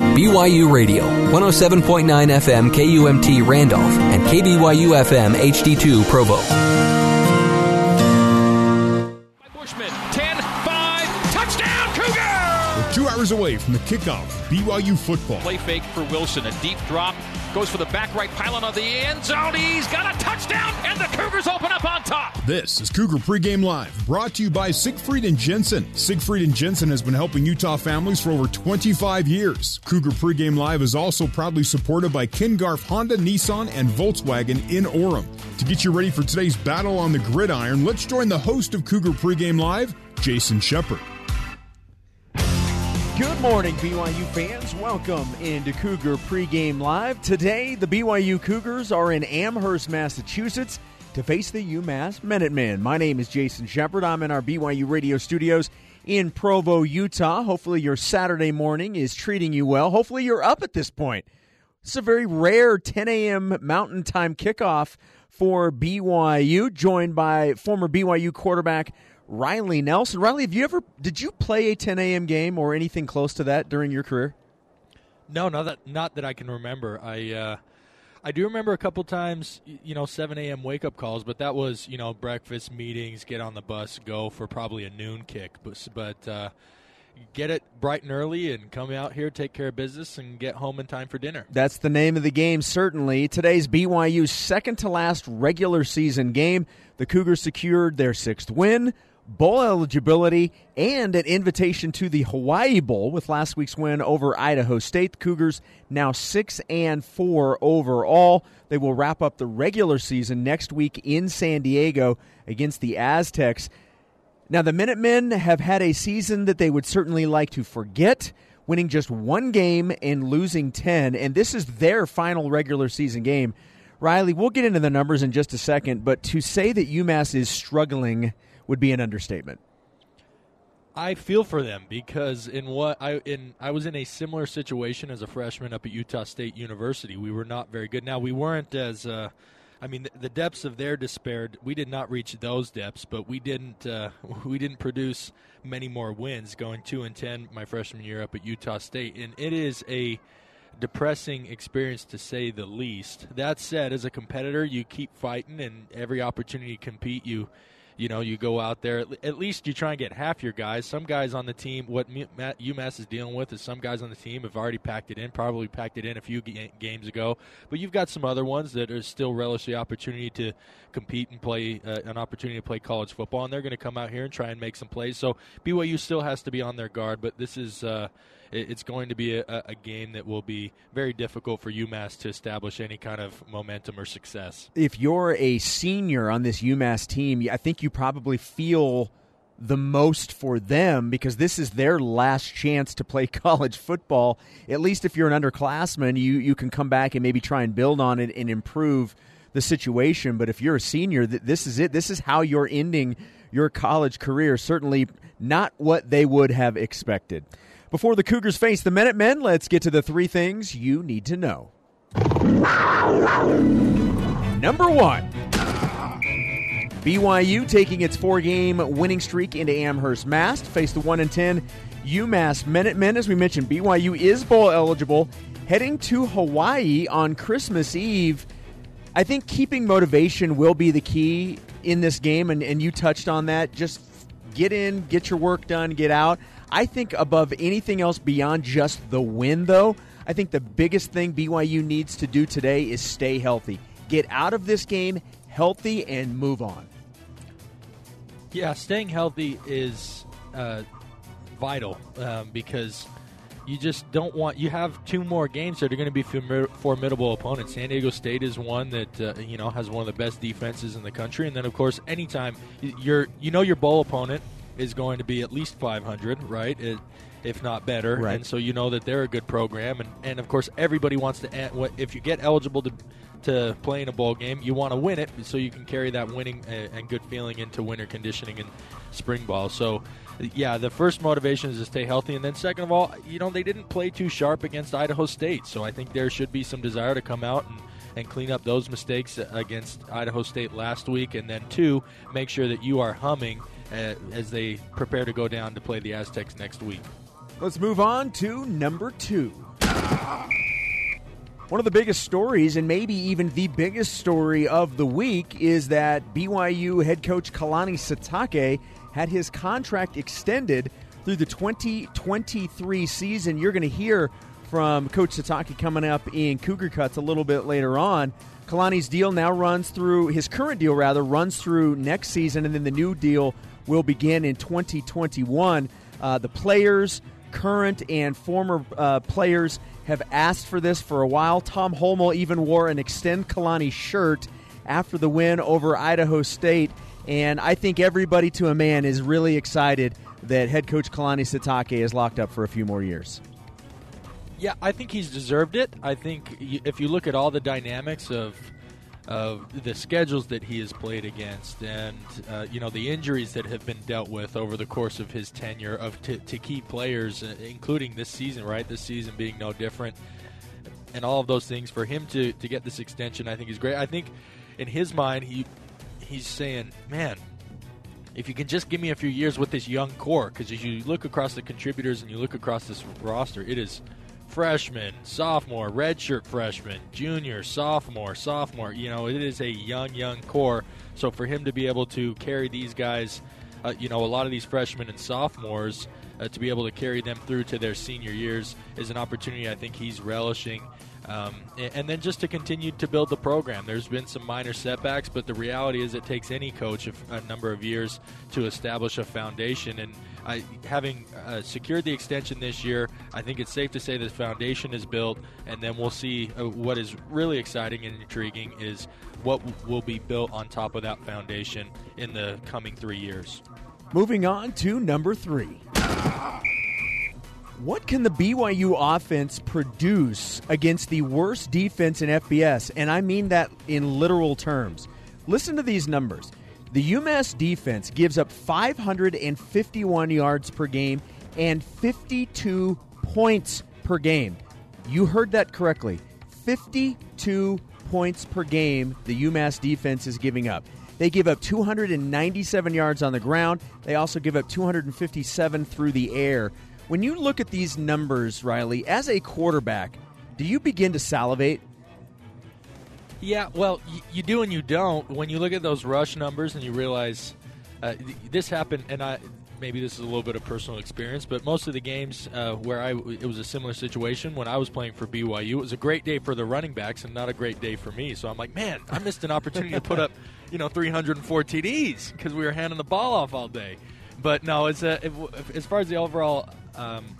BYU Radio, 107.9 FM KUMT Randolph, and KBYU FM HD2 Provo. Bushman, 10 5, touchdown, Cougar! We're two hours away from the kickoff BYU football. Play fake for Wilson, a deep drop, goes for the back right pylon of the end zone. He's got a touchdown, and the Cougars open up on top. This is Cougar Pregame Live, brought to you by Siegfried and Jensen. Siegfried and Jensen has been helping Utah families for over 25 years. Cougar Pregame Live is also proudly supported by Ken Garff Honda, Nissan, and Volkswagen in Orem. To get you ready for today's battle on the gridiron, let's join the host of Cougar Pregame Live, Jason Shepard. Good morning, BYU fans. Welcome into Cougar Pregame Live. Today, the BYU Cougars are in Amherst, Massachusetts to face the UMass Minutemen. My name is Jason Shepard. I'm in our BYU radio studios in Provo, Utah. Hopefully, your Saturday morning is treating you well. Hopefully, you're up at this point. It's a very rare 10 a.m. Mountain Time kickoff for BYU, joined by former BYU quarterback Riley Nelson. Riley, have you ever did you play a 10 a.m. game or anything close to that during your career? No, not that not that I can remember. I uh, I do remember a couple times, you know, 7 a.m. wake up calls, but that was you know breakfast meetings, get on the bus, go for probably a noon kick. But but uh, get it bright and early and come out here, take care of business, and get home in time for dinner. That's the name of the game, certainly. Today's BYU's second to last regular season game. The Cougars secured their sixth win bowl eligibility, and an invitation to the Hawaii Bowl with last week's win over Idaho State. The Cougars now six and four overall. They will wrap up the regular season next week in San Diego against the Aztecs. Now, the Minutemen have had a season that they would certainly like to forget, winning just one game and losing 10, and this is their final regular season game. Riley, we'll get into the numbers in just a second, but to say that UMass is struggling would be an understatement. I feel for them because in what I in I was in a similar situation as a freshman up at Utah State University. We were not very good. Now we weren't as uh, I mean the, the, depths of their despair. We did not reach those depths, but we didn't uh, we didn't produce many more wins. Going two and ten my freshman year up at Utah State, and it is a depressing experience to say the least. That said, as a competitor, you keep fighting, and every opportunity to compete, you you know, you go out there. At least you try and get half your guys. Some guys on the team, what UMass is dealing with is some guys on the team have already packed it in, probably packed it in a few games ago. But you've got some other ones that are still relish the opportunity to compete and play uh, an opportunity to play college football, and they're going to come out here and try and make some plays. So BYU still has to be on their guard, but this is. Uh, it's going to be a, a, game that will be very difficult for UMass to establish any kind of momentum or success. If you're a senior on this UMass team, I think you probably feel the most for them because this is their last chance to play college football. At least if you're an underclassman, you, you can come back and maybe try and build on it and improve the situation. But if you're a senior, this is it. This is how you're ending your college career. Certainly not what they would have expected. Before the Cougars face the Minutemen, let's get to the three things you need to know. Number one. BYU taking its four-game winning streak into Amherst, Mass. Face the one and ten UMass Minutemen. As we mentioned, BYU is bowl eligible, heading to Hawaii on Christmas Eve. I think keeping motivation will be the key in this game, and, and you touched on that. Just get in, get your work done, get out. I think above anything else beyond just the win, though, I think the biggest thing BYU needs to do today is stay healthy. Get out of this game healthy and move on. Yeah, staying healthy is uh, vital um, because you just don't want. You have two more games that are going to be formidable opponents. San Diego State is one that uh, you know has one of the best defenses in the country, and then of course, anytime you're you know your bowl opponent is going to be at least 500, right? It, if not better. Right. And so you know that they're a good program. And, and of course, everybody wants to, if you get eligible to, to play in a bowl game, you want to win it so you can carry that winning and good feeling into winter conditioning and spring ball. So, yeah, the first motivation is to stay healthy. And then, second of all, you know, they didn't play too sharp against Idaho State. So I think there should be some desire to come out and and clean up those mistakes against Idaho State last week. And then, two, make sure that you are humming uh, Uh, as they prepare to go down to play the Aztecs next week. Let's move on to number two. One of the biggest stories, and maybe even the biggest story of the week, is that BYU head coach Kalani Sitake had his contract extended through the 2023 season. You're going to hear from Coach Sitake coming up in Cougar Cuts a little bit later on. Kalani's deal now runs through, his current deal rather, runs through next season, and then the new deal will begin in 2021. Uh, the players, current and former uh, players, have asked for this for a while. Tom Holmoe even wore an Extend Kalani shirt after the win over Idaho State. And I think everybody to a man is really excited that head coach Kalani Sitake is locked up for a few more years. Yeah, I think he's deserved it. I think if you look at all the dynamics of of the schedules that he has played against, and uh, you know the injuries that have been dealt with over the course of his tenure of to, to key players, uh, including this season, right? This season being no different, and all of those things for him to to get this extension, I think is great. I think in his mind, he he's saying, man. If you can just give me a few years with this young core, because as you look across the contributors and you look across this roster, it is freshman, sophomore, redshirt freshman, junior, sophomore, sophomore. You know, it is a young, young core. So for him to be able to carry these guys, uh, you know, a lot of these freshmen and sophomores, uh, to be able to carry them through to their senior years is an opportunity I think he's relishing. Um, and then just to continue to build the program. There's been some minor setbacks, but the reality is it takes any coach a, number of years to establish a foundation. And I, having uh, secured the extension this year, I think it's safe to say the foundation is built, and then we'll see uh, what is really exciting and intriguing is what will be built on top of that foundation in the coming three years. Moving on to number three. What can the BYU offense produce against the worst defense in FBS? And I mean that in literal terms. Listen to these numbers. The UMass defense gives up 551 yards per game and 52 points per game. You heard that correctly. 52 points per game the UMass defense is giving up. They give up 297 yards on the ground. They also give up 257 through the air. When you look at these numbers, Riley, as a quarterback, do you begin to salivate? Yeah, well, you do and you don't. When you look at those rush numbers and you realize uh, th- this happened, and I maybe this is a little bit of personal experience, but most of the games uh, where I it was a similar situation when I was playing for BYU. It was a great day for the running backs and not a great day for me. So I'm like, man, I missed an opportunity to put up, you know, 304 TDs because we were handing the ball off all day. But no, it's a, as far as the overall. Um,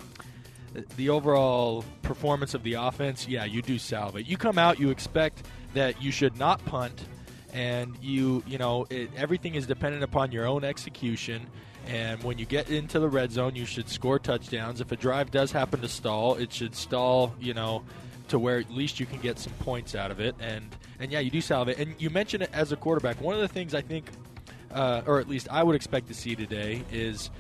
the overall performance of the offense, yeah, you do salvate. You come out, you expect that you should not punt, and you you know it, everything is dependent upon your own execution. And when you get into the red zone, you should score touchdowns. If a drive does happen to stall, it should stall, you know, to where at least you can get some points out of it. And and yeah, you do salve it. And you mentioned it as a quarterback. One of the things I think, uh, or at least I would expect to see today, is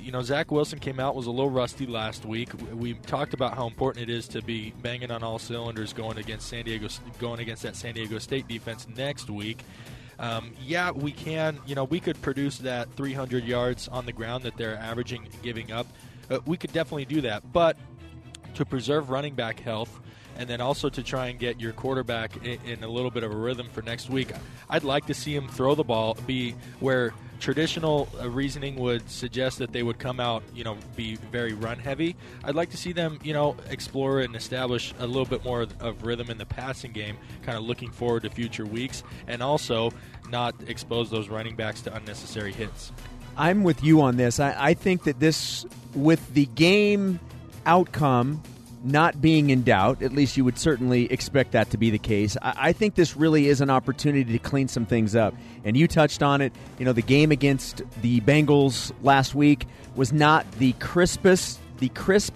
you know, Zach Wilson came out was a little rusty last week. We talked about how important it is to be banging on all cylinders going against San Diego, going against that San Diego State defense next week. Um, yeah, we can. You know, we could produce that 300 yards on the ground that they're averaging giving up. Uh, we could definitely do that, but to preserve running back health and then also to try and get your quarterback in, in, a little bit of a rhythm for next week. I'd like to see him throw the ball, be where traditional uh, reasoning would suggest that they would come out, you know, be very run heavy. I'd like to see them, you know, explore and establish a little bit more of rhythm in the passing game, kind of looking forward to future weeks, and also not expose those running backs to unnecessary hits. I'm with you on this. I, I think that this, with the game outcome not being in doubt. At least you would certainly expect that to be the case. I, I, think this really is an opportunity to clean some things up. And you touched on it. You know, the game against the Bengals last week was not the crispest. The crisp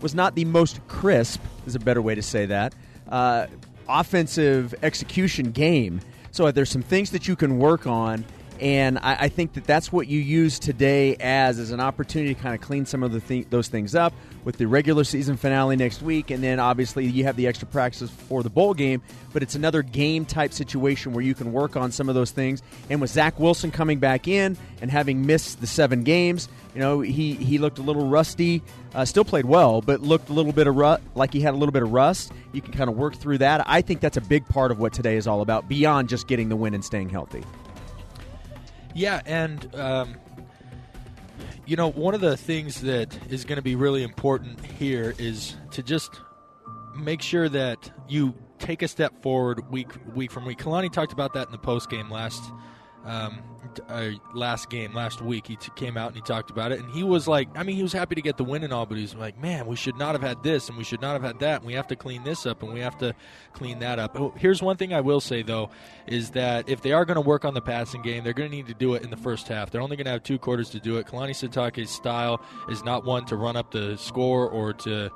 was not the most crisp, is a better way to say that. Uh, offensive execution game. So there's some things that you can work on. And I, I, think that that's what you use today as as an opportunity to kind of clean some of the th- those things up with the regular season finale next week, and then obviously you have the extra practices for the bowl game. But it's another game type situation where you can work on some of those things. And with Zach Wilson coming back in and having missed the seven games, you know he he looked a little rusty. Uh, still played well, but looked a little bit of ru- like he had a little bit of rust. You can kind of work through that. I think that's a big part of what today is all about, beyond just getting the win and staying healthy. Yeah, and um, you know, one of the things that is going to be really important here is to just make sure that you take a step forward week week from week. Kalani talked about that in the post game last um, uh, last game last week. He t- came out and he talked about it, and he was like, I mean, he was happy to get the win and all, but he was like, man, we should not have had this, and we should not have had that, and we have to clean this up, and we have to clean that up. Oh, here's one thing I will say though, is that if they are going to work on the passing game, they're going to need to do it in the first half. They're only going to have two quarters to do it. Kalani Sitake's style is not one to run up the score or to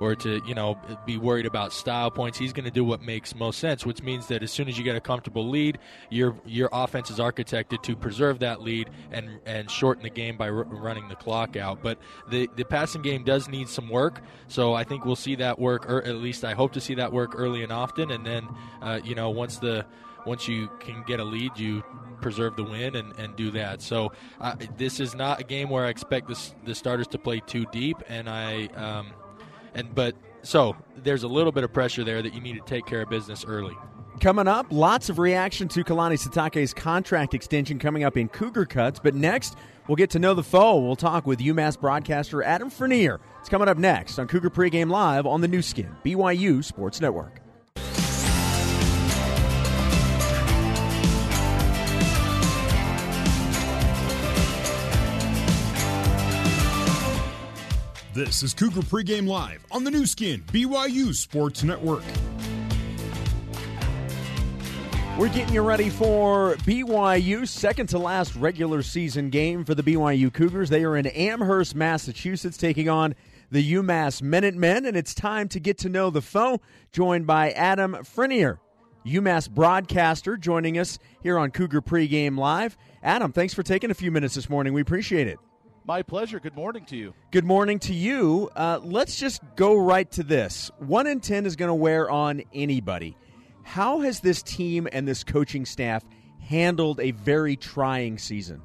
or to you know be worried about style points. He's going to do what makes most sense, which means that as soon as you get a comfortable lead, your your offense is architected to preserve that lead and and shorten the game by r- running the clock out. But the the passing game does need some work, so I think we'll see that work, or at least I hope to see that work early and often, and then uh, you know once the once you can get a lead, you preserve the win and, and do that. So uh, this is not a game where I expect the starters to play too deep, and I um, and but so there's a little bit of pressure there that you need to take care of business early. Coming up, lots of reaction to Kalani Sitake's contract extension coming up in Cougar Cuts. But next, we'll get to know the foe. We'll talk with UMass broadcaster Adam Frenier. It's coming up next on Cougar Pregame Live on the Nu Skin, BYU Sports Network. This is Cougar Pregame Live on the Nu Skin, BYU Sports Network. We're getting you ready for BYU's second to last regular season game for the BYU Cougars. They are in Amherst, Massachusetts, taking on the UMass Minutemen, and it's time to get to know the foe, joined by Adam Frenier, UMass broadcaster, joining us here on Cougar Pregame Live. Adam, thanks for taking a few minutes this morning. We appreciate it. My pleasure. Good morning to you. Good morning to you. Uh, let's just go right to this. One in 10 is going to wear on anybody. How has this team and this coaching staff handled a very trying season?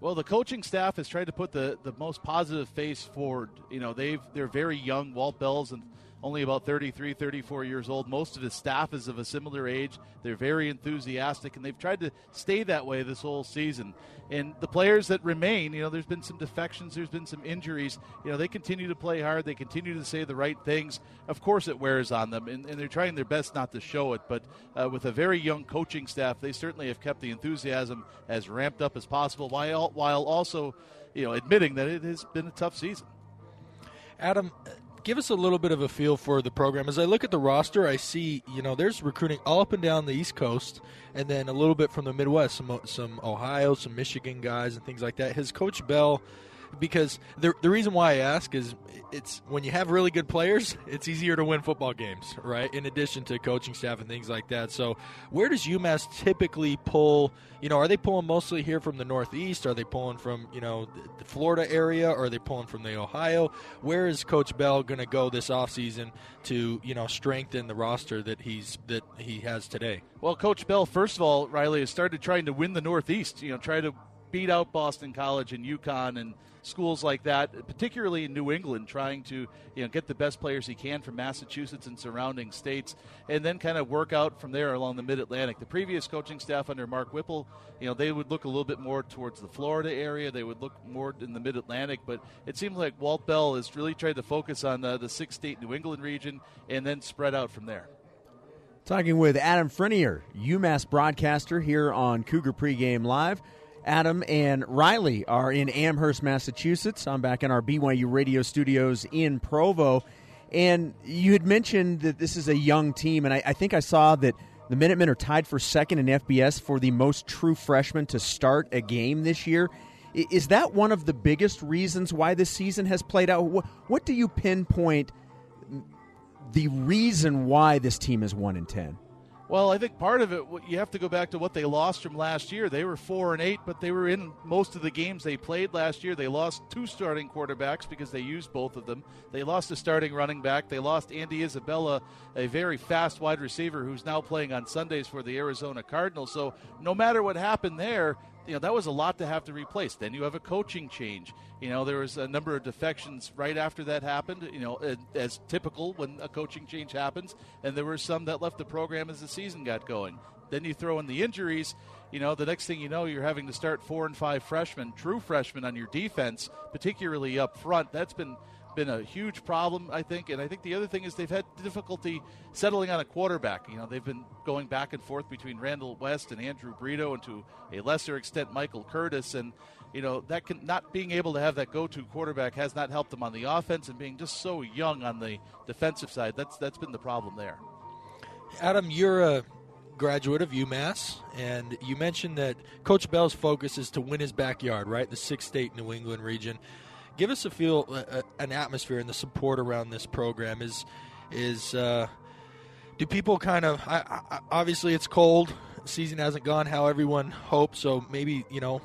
Well, the coaching staff has tried to put the, the most positive face forward. You know, they've they're very young. Walt Bell's and only about 33, 34 years old. Most of his staff is of a similar age. They're very enthusiastic, and they've tried to stay that way this whole season. And the players that remain, you know, there's been some defections, there's been some injuries. You know, they continue to play hard, they continue to say the right things. Of course, it wears on them, and, and they're trying their best not to show it. But uh, with a very young coaching staff, they certainly have kept the enthusiasm as ramped up as possible, while while also, you know, admitting that it has been a tough season. Adam, give us a little bit of a feel for the program. As I look at the roster, I see you know there's recruiting all up and down the East Coast, and then a little bit from the Midwest, some some Ohio, some Michigan guys, and things like that. Has Coach Bell? Because the the reason why I ask is it's when you have really good players, it's easier to win football games, right? In addition to coaching staff and things like that. So, where does UMass typically pull? You know, are they pulling mostly here from the Northeast? Are they pulling from you know the Florida area? Or are they pulling from the Ohio? Where is Coach Bell going to go this offseason to you know strengthen the roster that he's that he has today? Well, Coach Bell, first of all, Riley has started trying to win the Northeast. You know, try to beat out Boston College and UConn and schools like that, particularly in New England, trying to you know get the best players he can from Massachusetts and surrounding states, and then kind of work out from there along the Mid Atlantic. The previous coaching staff under Mark Whipple, you know, they would look a little bit more towards the Florida area. They would look more in the Mid Atlantic, but it seems like Walt Bell has really tried to focus on uh, the six state New England region and then spread out from there. Talking with Adam Frenier, UMass broadcaster here on Cougar Pregame Live. Adam and Riley are in Amherst, Massachusetts. I'm back in our BYU radio studios in Provo. And you had mentioned that this is a young team, and I, I think I saw that the Minutemen are tied for second in FBS for the most true freshmen to start a game this year. Is that one of the biggest reasons why this season has played out? What, what do you pinpoint the reason why this team is 1 in 10? Well, I think part of it you have to go back to what they lost from last year. They were four and eight, but they were in most of the games they played last year. They lost two starting quarterbacks because they used both of them. They lost a starting running back. They lost Andy Isabella, a very fast wide receiver who's now playing on Sundays for the Arizona Cardinals. So no matter what happened there, you know that was a lot to have to replace. Then you have a coaching change. You know there was a number of defections right after that happened. You know as typical when a coaching change happens, and there were some that left the program as the season got going. Then you throw in the injuries. You know the next thing you know you're having to start four and five freshmen, true freshmen on your defense, particularly up front. That's been been a huge problem, I think. And I think the other thing is they've had difficulty settling on a quarterback. You know, they've been going back and forth between Randall West and Andrew Brito, and to a lesser extent Michael Curtis. And you know that can not being able to have that go-to quarterback has not helped them on the offense, and being just so young on the defensive side. That's that's been the problem there. Adam, you're a graduate of UMass, and you mentioned that Coach Bell's focus is to win his backyard, right? The six state New England region give us a feel, uh, an atmosphere, and the support around this program. Is is uh, do people kind of? I, I, obviously, it's cold. Season hasn't gone how everyone hoped, so maybe you know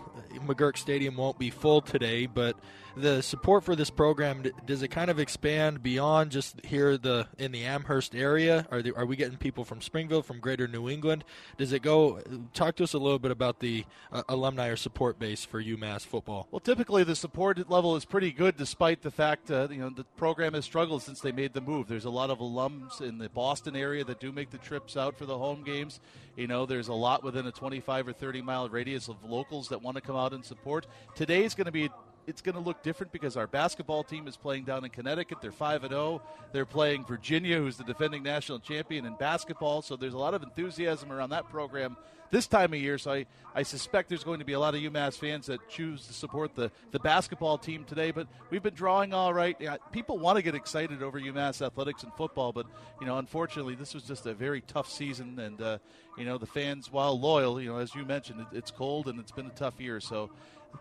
McGuirk Stadium won't be full today, but the support for this program does it kind of expand beyond just here the in the Amherst area? Are are we getting people from Springville, from Greater New England? Does it go? Talk to us a little bit about the uh, alumni or support base for UMass football. Well, typically the support level is pretty good, despite the fact uh, you know the program has struggled since they made the move. There's a lot of alums in the Boston area that do make the trips out for the home games. You know, there's a lot within a 25 or 30 mile radius of locals that want to come out and support. Today's going to be it's going to look different because our basketball team is playing down in Connecticut. They're 5 and 0. They're playing Virginia, who's the defending national champion in basketball. So there's a lot of enthusiasm around that program this time of year. So I, I suspect there's going to be a lot of UMass fans that choose to support the, the basketball team today. But we've been drawing all right. Yeah, people want to get excited over UMass athletics and football, but you know, unfortunately, this was just a very tough season. And uh, you know, the fans, while loyal, you know, as you mentioned, it, it's cold and it's been a tough year. So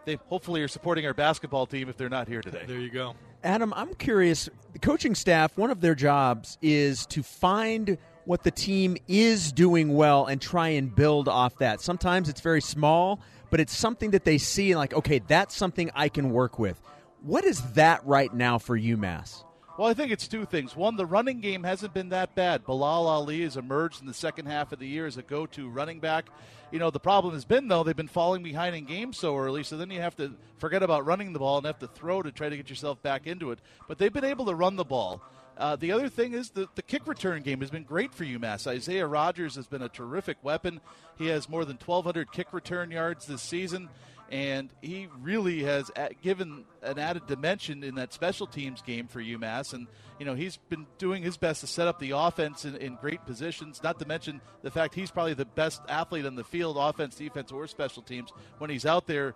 they hopefully are supporting our basketball team if they're not here today. There you go. Adam, I'm curious. The coaching staff, one of their jobs is to find what the team is doing well and try and build off that. Sometimes it's very small, but it's something that they see and like, okay, that's something I can work with. What is that right now for UMass? Well, I think it's two things. One, the running game hasn't been that bad. Bilal Ali has emerged in the second half of the year as a go to running back. You know, the problem has been, though, they've been falling behind in games so early, so then you have to forget about running the ball and have to throw to try to get yourself back into it. But they've been able to run the ball. Uh, the other thing is the, the kick return game has been great for UMass. Isaiah Rogers has been a terrific weapon. He has more than 1,200 kick return yards this season and he really has given an added dimension in that special teams game for UMass. And you know he's been doing his best to set up the offense in, in, great positions. Not to mention the fact he's probably the best athlete on the field, offense, defense, or special teams when he's out there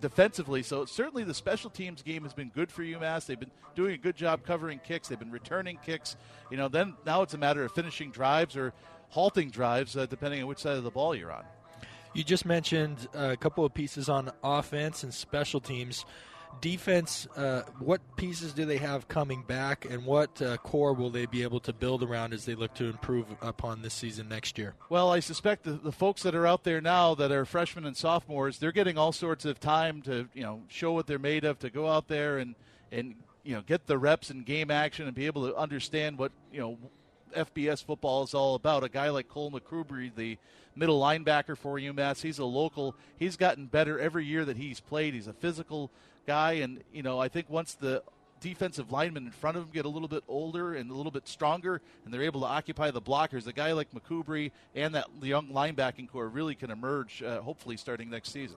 defensively. So certainly the special teams game has been good for UMass. They've been doing a good job covering kicks. They've been returning kicks. You know, then now it's a matter of finishing drives or halting drives, uh, depending on which side of the ball you're on. You just mentioned a couple of pieces on offense and special teams. Defense, uh, what pieces do they have coming back, and what uh, core will they be able to build around as they look to improve upon this season next year? Well, I suspect the, the folks that are out there now that are freshmen and sophomores, they're getting all sorts of time to you know show what they're made of, to go out there and and you know get the reps and game action and be able to understand what you know FBS football is all about. A guy like Cole McCubrey, the middle linebacker for UMass, he's a local. He's gotten better every year that he's played. He's a physical guy, and you know I think once the defensive linemen in front of him get a little bit older and a little bit stronger, and they're able to occupy the blockers. A guy like McCubrey and that young linebacking core really can emerge, uh, hopefully, starting next season.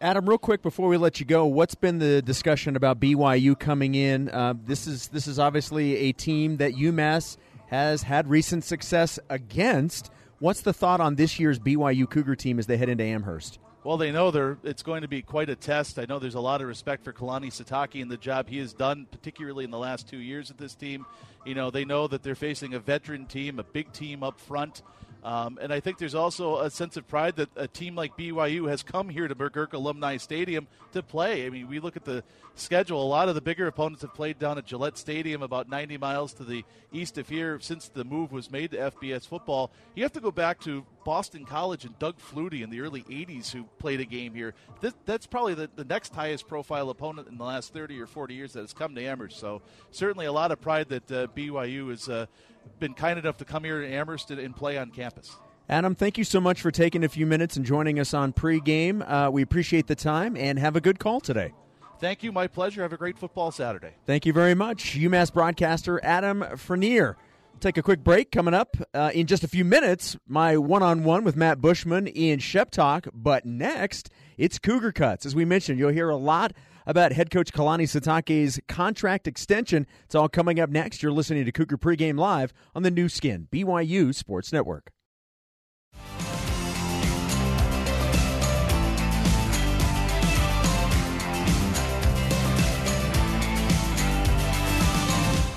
Adam, real quick before we let you go, what's been the discussion about BYU coming in? Uh, this is this is obviously a team that UMass has had recent success against. What's the thought on this year's BYU Cougar team as they head into Amherst? Well, they know they're, it's going to be quite a test. I know there's a lot of respect for Kalani Sitake and the job he has done, particularly in the last two years at this team. You know, they know that they're facing a veteran team, a big team up front. Um, and I think there's also a sense of pride that a team like BYU has come here to McGuirk Alumni Stadium to play. I mean, we look at the schedule. A lot of the bigger opponents have played down at Gillette Stadium, about 90 miles to the east of here. Since the move was made to FBS football, you have to go back to Boston College and Doug Flutie in the early 80s who played a game here. This, that's probably the, the next highest profile opponent in the last 30 or 40 years that has come to Amherst. So certainly a lot of pride that uh, BYU has uh, been kind enough to come here to Amherst and, and play on campus. Adam, thank you so much for taking a few minutes and joining us on pregame. Uh, we appreciate the time and have a good call today. Thank you. My pleasure. Have a great football Saturday. Thank you very much. UMass broadcaster Adam Frenier. Take a quick break coming up uh, in just a few minutes. My one on one with Matt Bushman, in Shep Talk. But next, it's Cougar Cuts. As we mentioned, you'll hear a lot about head coach Kalani Sitake's contract extension. It's all coming up next. You're listening to Cougar Pregame Live on the Nu Skin, BYU Sports Network.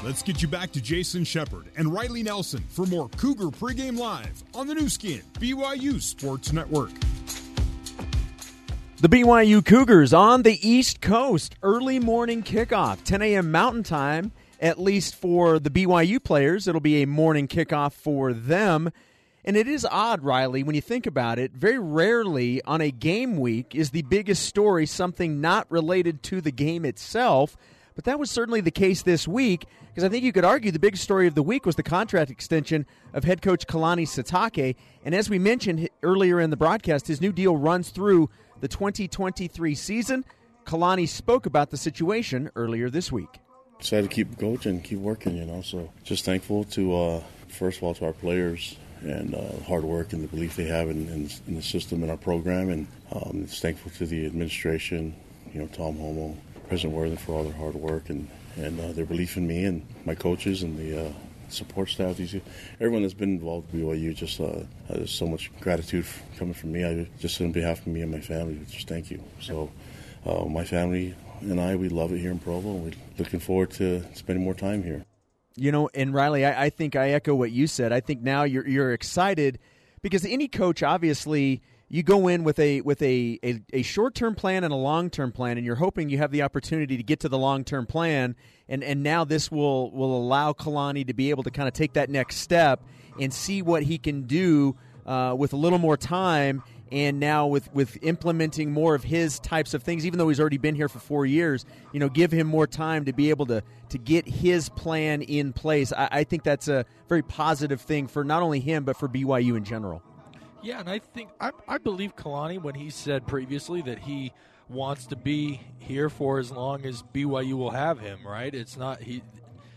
Let's get you back to Jason Shepard and Riley Nelson for more Cougar Pregame Live on the Nu Skin, BYU Sports Network. The BYU Cougars on the East Coast. Early morning kickoff, 10 a.m. Mountain Time, at least for the BYU players. It'll be a morning kickoff for them. And it is odd, Riley, when you think about it. Very rarely on a game week is the biggest story something not related to the game itself. But that was certainly the case this week because I think you could argue the big story of the week was the contract extension of head coach Kalani Sitake. And as we mentioned earlier in the broadcast, his new deal runs through the 2023 season. Kalani spoke about the situation earlier this week. Decided to keep coaching, keep working, you know. So just thankful to, uh, first of all, to our players and uh, hard work and the belief they have in, in, in the system and our program. And um, it's thankful to the administration, you know, Tom Holmoe, President Worthen for all their hard work and, and uh, their belief in me and my coaches and the uh, support staff. These everyone that's been involved with BYU. Just uh, there's so much gratitude coming from me. I just on behalf of me and my family, just thank you. So uh, my family and I, we love it here in Provo. We're looking forward to spending more time here. You know, and Riley, I, I think I echo what you said. I think now you're you're excited because any coach obviously you go in with a with a, a, a short term plan and a long term plan, and you're hoping you have the opportunity to get to the long term plan, and and now this will will allow Kalani to be able to kind of take that next step and see what he can do uh, with a little more time. And now with, with implementing more of his types of things, even though he's already been here for four years, you know, give him more time to be able to to get his plan in place. I, I think that's a very positive thing for not only him but for BYU in general. Yeah, and I think I, I believe Kalani when he said previously that he wants to be here for as long as BYU will have him. Right? It's not he.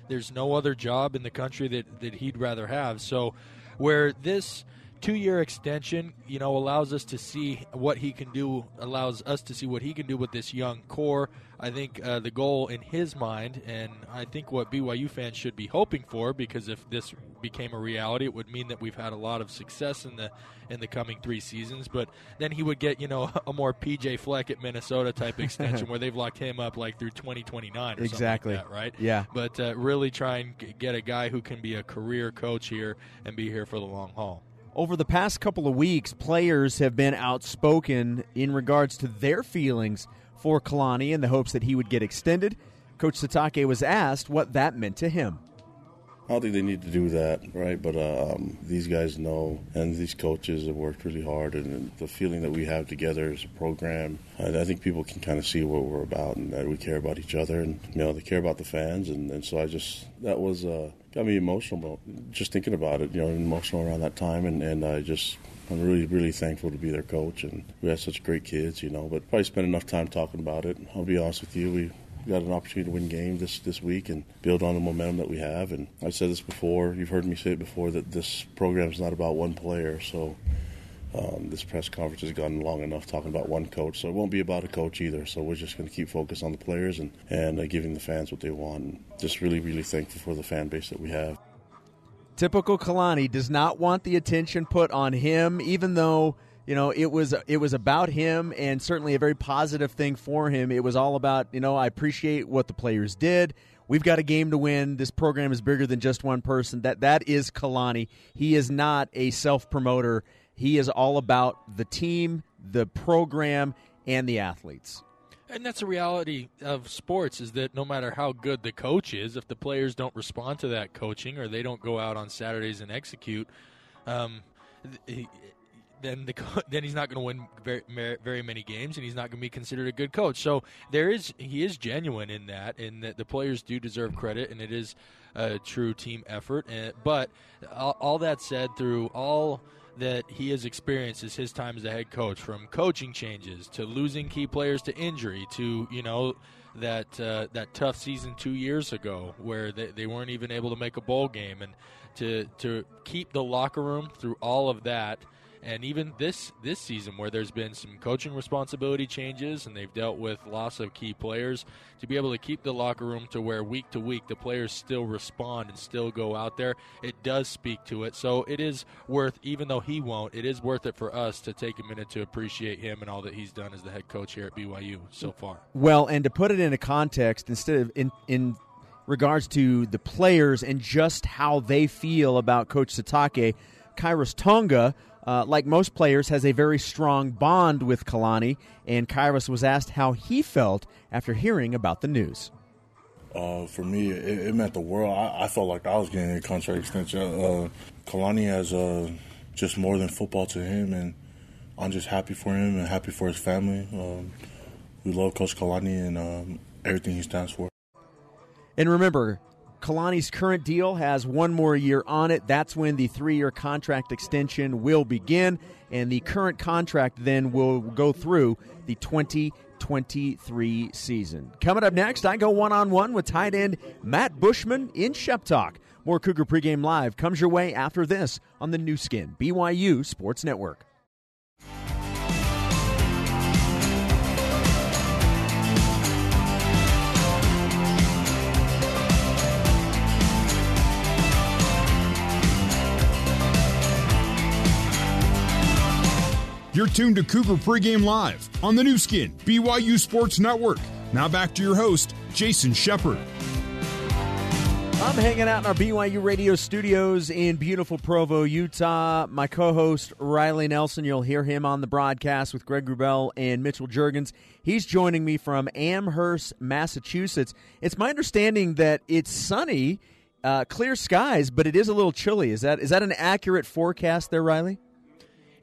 There's no other job in the country that that he'd rather have. So, where this two-year extension, you know, allows us to see what he can do. Allows us to see what he can do with this young core. I think uh, the goal in his mind, and I think what BYU fans should be hoping for, because if this became a reality, it would mean that we've had a lot of success in the in the coming three seasons. But then he would get, you know, a more PJ Fleck at Minnesota type extension where they've locked him up like through 2029 exactly. Like that, right? Yeah. But uh, really try and get a guy who can be a career coach here and be here for the long haul. Over the past couple of weeks, players have been outspoken in regards to their feelings for Kalani in the hopes that he would get extended. Coach Sitake was asked what that meant to him. I don't think they need to do that, right? But um, these guys know, and these coaches have worked really hard, and the feeling that we have together as a program, I think people can kind of see what we're about, and that we care about each other, and you know they care about the fans, and, and so I just that was uh, got me emotional, just thinking about it, you know, emotional around that time, and and I just I'm really, really thankful to be their coach, and we have such great kids, you know. But probably spend enough time talking about it. I'll be honest with you, we got an opportunity to win games this this week and build on the momentum that we have. And I've said this before. You've heard me say it before that this program is not about one player. So. Um, this press conference has gone long enough talking about one coach, so it won't be about a coach either. So we're just going to keep focused on the players and and uh, giving the fans what they want. And just really, really thankful for the fan base that we have. Typical Kalani does not want the attention put on him, even though you know it was it was about him and certainly a very positive thing for him. It was all about you know I appreciate what the players did. we've got a game to win. This program is bigger than just one person. That that is Kalani. He is not a self promoter. He is all about the team, the program, and the athletes. And that's the reality of sports is that no matter how good the coach is, if the players don't respond to that coaching or they don't go out on Saturdays and execute, um, then the then he's not going to win very, very many games, and he's not going to be considered a good coach. So there is he is genuine in that, and that the players do deserve credit, and it is a true team effort. And, but all, all that said, through all that he has experienced as his time as a head coach, from coaching changes to losing key players to injury to you know that uh, that tough season two years ago where they, they weren't even able to make a bowl game, and to to keep the locker room through all of that and even this this season where there's been some coaching responsibility changes and they've dealt with loss of key players to be able to keep the locker room to where week to week the players still respond and still go out there it does speak to it. So it is worth even though he won't it is worth it for us to take a minute to appreciate him and all that he's done as the head coach here at BYU so far. Well and to put it into context instead of in in regards to the players and just how they feel about coach Sitake Khyiris Tonga uh, like most players, has a very strong bond with Kalani, and Khyiris was asked how he felt after hearing about the news. Uh, for me, it, it, meant the world. I, I, felt like I was getting a contract extension. Uh, Kalani has uh, just more than football to him, and I'm just happy for him and happy for his family. Um, we love Coach Kalani and um, everything he stands for. And remember, Kalani's current deal has one more year on it. That's when the three year contract extension will begin, and the current contract then will go through the 2023 season. Coming up next, I go one on one with tight end Matt Bushman in Shep Talk. More Cougar Pregame Live comes your way after this on the Nu Skin, BYU Sports Network. You're tuned to Cougar Pregame Live on the Nu Skin, BYU Sports Network. Now back to your host, Jason Shepard. I'm hanging out in our BYU radio studios in beautiful Provo, Utah. My co host, Riley Nelson, you'll hear him on the broadcast with Greg Wrubell and Mitchell Juergens. He's joining me from Amherst, Massachusetts. It's my understanding that it's sunny, uh, clear skies, but it is a little chilly. Is that is that an accurate forecast there, Riley?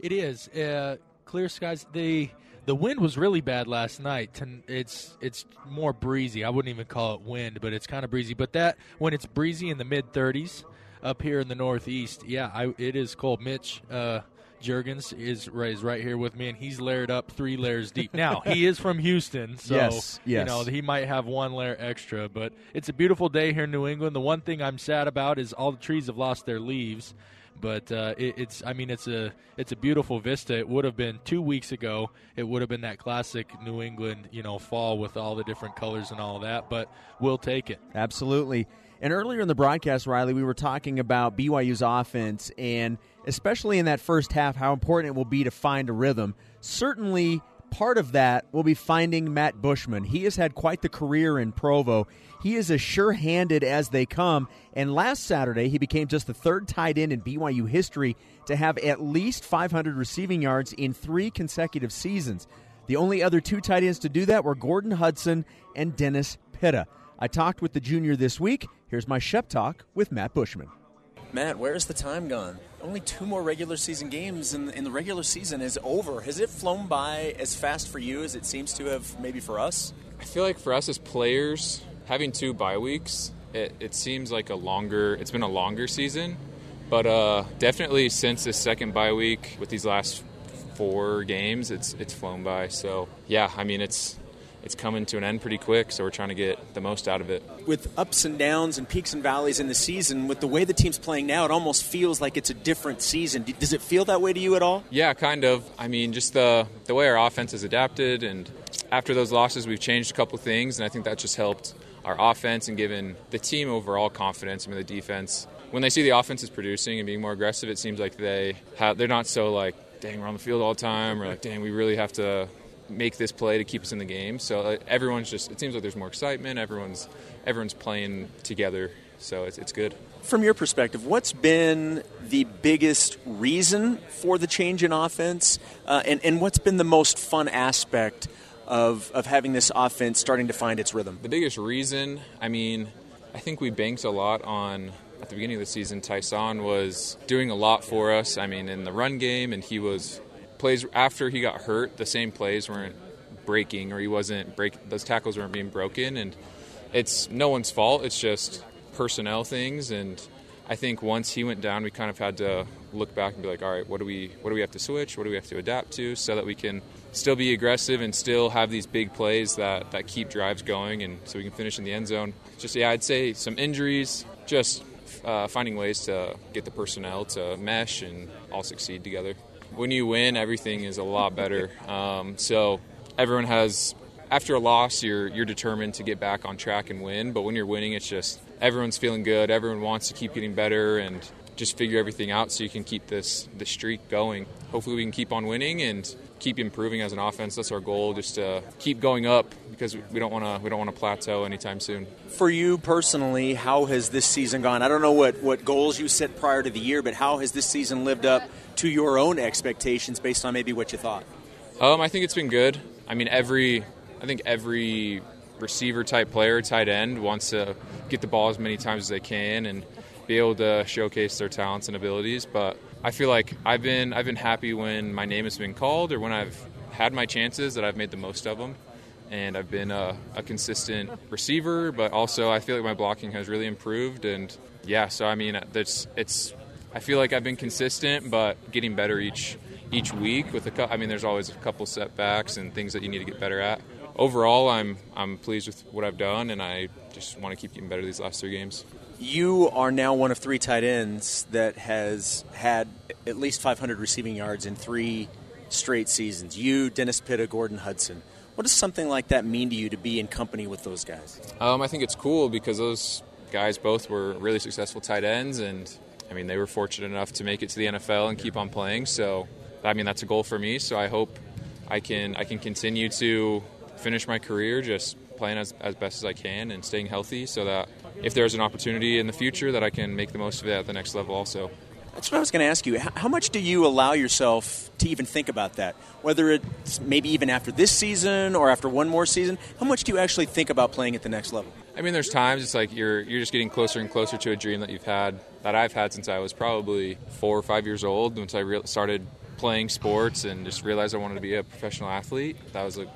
It is uh, clear skies. The the wind was really bad last night. It's it's more breezy. I wouldn't even call it wind, but it's kind of breezy. But that when it's breezy in the mid 30s up here in the Northeast, yeah, I, it is cold. Mitch uh, Juergens is, is right here with me, and he's layered up three layers deep. Now he is from Houston, so yes, yes. you know he might have one layer extra. But it's a beautiful day here in New England. The one thing I'm sad about is all the trees have lost their leaves but uh, it, it's I mean it's a it's a beautiful vista. It would have been two weeks ago. It would have been that classic New England you know fall with all the different colors and all that. But we'll take it. Absolutely. And earlier in the broadcast, Riley, we were talking about BYU's offense and especially in that first half, how important it will be to find a rhythm. Certainly, part of that will be finding Matt Bushman. He has had quite the career in Provo. He is as sure handed as they come. And last Saturday, he became just the third tight end in BYU history to have at least 500 receiving yards in three consecutive seasons. The only other two tight ends to do that were Gordon Hudson and Dennis Pitta. I talked with the junior this week. Here's my Shep Talk with Matt Bushman. Matt, where's the time gone? Only two more regular season games, and, and the regular season is over. Has it flown by as fast for you as it seems to have maybe for us? I feel like for us as players, having two bye weeks, it, it seems like a longer. It's been a longer season, but uh, definitely since the second bye week with these last four games, it's it's flown by. So yeah, I mean it's it's coming to an end pretty quick, so we're trying to get the most out of it. With ups and downs and peaks and valleys in the season, with the way the team's playing now, it almost feels like it's a different season. Does it feel that way to you at all? Yeah, kind of. I mean, just the the way our offense has adapted, and after those losses, we've changed a couple things, and I think that just helped our offense and given the team overall confidence. I mean, the defense, when they see the offense is producing and being more aggressive, it seems like they have, they're not so like, dang, we're on the field all the time, or like, dang, we really have to make this play to keep us in the game. So uh, everyone's just it seems like there's more excitement. Everyone's everyone's playing together, so it's, it's good. From your perspective, what's been the biggest reason for the change in offense, uh, and and what's been the most fun aspect of of having this offense starting to find its rhythm? The biggest reason, I mean, I think we banked a lot on at the beginning of the season. Ty'Son was doing a lot for us. I mean, in the run game, and he was plays after he got hurt. The same plays weren't breaking, or he wasn't break. Those tackles weren't being broken, and it's no one's fault. It's just personnel things, and I think once he went down, we kind of had to look back and be like, all right, what do we what do we have to switch? What do we have to adapt to so that we can still be aggressive and still have these big plays that that keep drives going, and so we can finish in the end zone. Just yeah, I'd say some injuries, just uh, finding ways to get the personnel to mesh and all succeed together. When you win, everything is a lot better. Um, so everyone has after a loss, you're you're determined to get back on track and win. But when you're winning, it's just everyone's feeling good. Everyone wants to keep getting better and just figure everything out so you can keep this the streak going. Hopefully, we can keep on winning and keep improving as an offense. That's our goal, just to keep going up because we don't want to we don't want to plateau anytime soon. For you personally, how has this season gone? I don't know what what goals you set prior to the year, but how has this season lived up to your own expectations based on maybe what you thought? Um, I think it's been good. I mean, every I think every receiver type player, tight end, wants to get the ball as many times as they can and be able to showcase their talents and abilities. But I feel like I've been I've been happy when my name has been called or when I've had my chances that I've made the most of them. And I've been a, a consistent receiver, but also I feel like my blocking has really improved. And yeah, so I mean, it's it's I feel like I've been consistent, but getting better each each week. With a, I mean, there's always a couple setbacks and things that you need to get better at. Overall, I'm I'm pleased with what I've done, and I just want to keep getting better these last three games. You are now one of three tight ends that has had at least 500 receiving yards in three straight seasons. You, Dennis Pitta, Gordon Hudson. What does something like that mean to you to be in company with those guys? Um, I think it's cool because those guys both were really successful tight ends, and I mean they were fortunate enough to make it to the NFL and keep on playing. So, I mean that's a goal for me. So I hope I can I can continue to finish my career just playing as, as best as I can and staying healthy so that if there's an opportunity in the future that I can make the most of it at the next level also. That's what I was going to ask you. How much do you allow yourself to even think about that? Whether it's maybe even after this season or after one more season, how much do you actually think about playing at the next level? I mean, there's times it's like you're you're just getting closer and closer to a dream that you've had that I've had since I was probably four or five years old. Once I re- started playing sports and just realized I wanted to be a professional athlete, that was a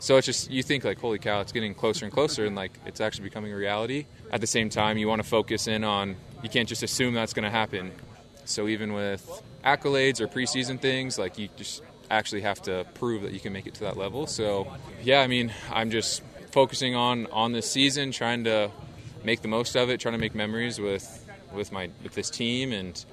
so it's just you think like, holy cow, it's getting closer and closer, and like it's actually becoming a reality. At the same time, you want to focus in on you can't just assume that's going to happen. So even with accolades or preseason things, like you just actually have to prove that you can make it to that level. So yeah, I mean, I'm just focusing on on this season, trying to make the most of it, trying to make memories with with my with this team, and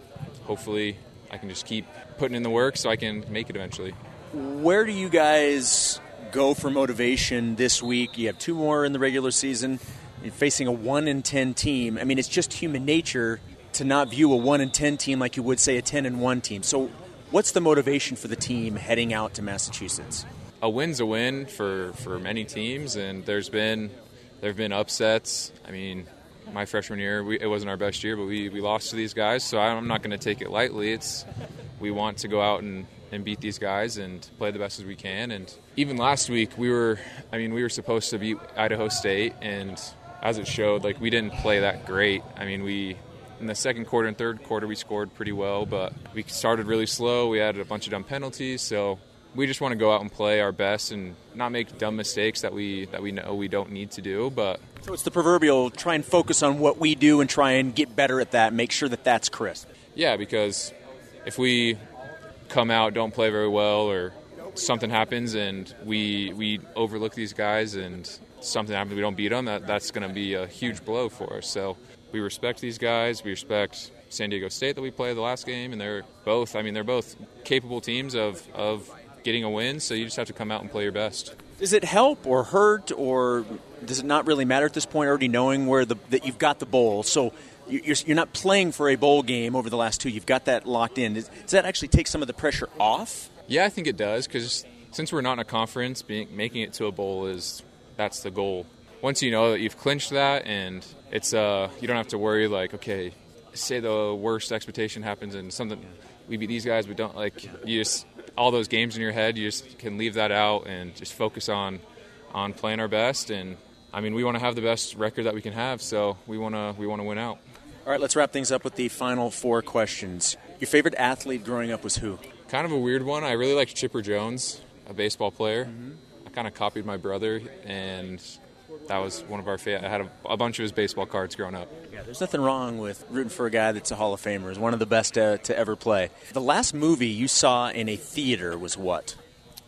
hopefully I can just keep putting in the work so I can make it eventually. Where do you guys go for motivation this week. You have two more in the regular season. You're facing a 1 in 10 team. I mean, it's just human nature to not view a 1 in 10 team like you would, say, a 10 and 1 team. So, what's the motivation for the team heading out to Massachusetts? A win's a win for, for many teams, and there's been there have been upsets. I mean, my freshman year, we, it wasn't our best year, but we, we lost to these guys, so I'm not going to take it lightly. It's we want to go out and and beat these guys and play the best as we can. And even last week, we were, I mean, we were supposed to beat Idaho State, and as it showed, like we didn't play that great. I mean, we in the second quarter and third quarter we scored pretty well, but we started really slow. We had a bunch of dumb penalties, so we just want to go out and play our best and not make dumb mistakes that we that we know we don't need to do. But so it's the proverbial try and focus on what we do and try and get better at that. Make sure that that's crisp. Yeah, because if we come out, don't play very well, or something happens and we we overlook these guys and something happens, we don't beat them. That that's going to be a huge blow for us. So we respect these guys. We respect San Diego State that we played the last game, and they're both. I mean, they're both capable teams of of getting a win. So you just have to come out and play your best. Does it help or hurt, or does it not really matter at this point? Already knowing where the that you've got the bowl, so you're, you're not playing for a bowl game over the last two. You've got that locked in. Does, does that actually take some of the pressure off? Yeah, I think it does because since we're not in a conference, being, making it to a bowl is that's the goal. Once you know that you've clinched that, and it's uh, you don't have to worry like, okay, say the worst expectation happens and something we beat these guys, we don't like you just all those games in your head, you just can leave that out and just focus on on playing our best. And I mean, we want to have the best record that we can have, so we want to we want to win out. All right, let's wrap things up with the final four questions. Your favorite athlete growing up was who? Kind of a weird one. I really liked Chipper Jones, a baseball player. Mm-hmm. I kind of copied my brother, and that was one of our favorite. I had a, a, bunch of his baseball cards growing up. Yeah, there's nothing wrong with rooting for a guy that's a Hall of Famer. Is one of the best to, to ever play. The last movie you saw in a theater was what?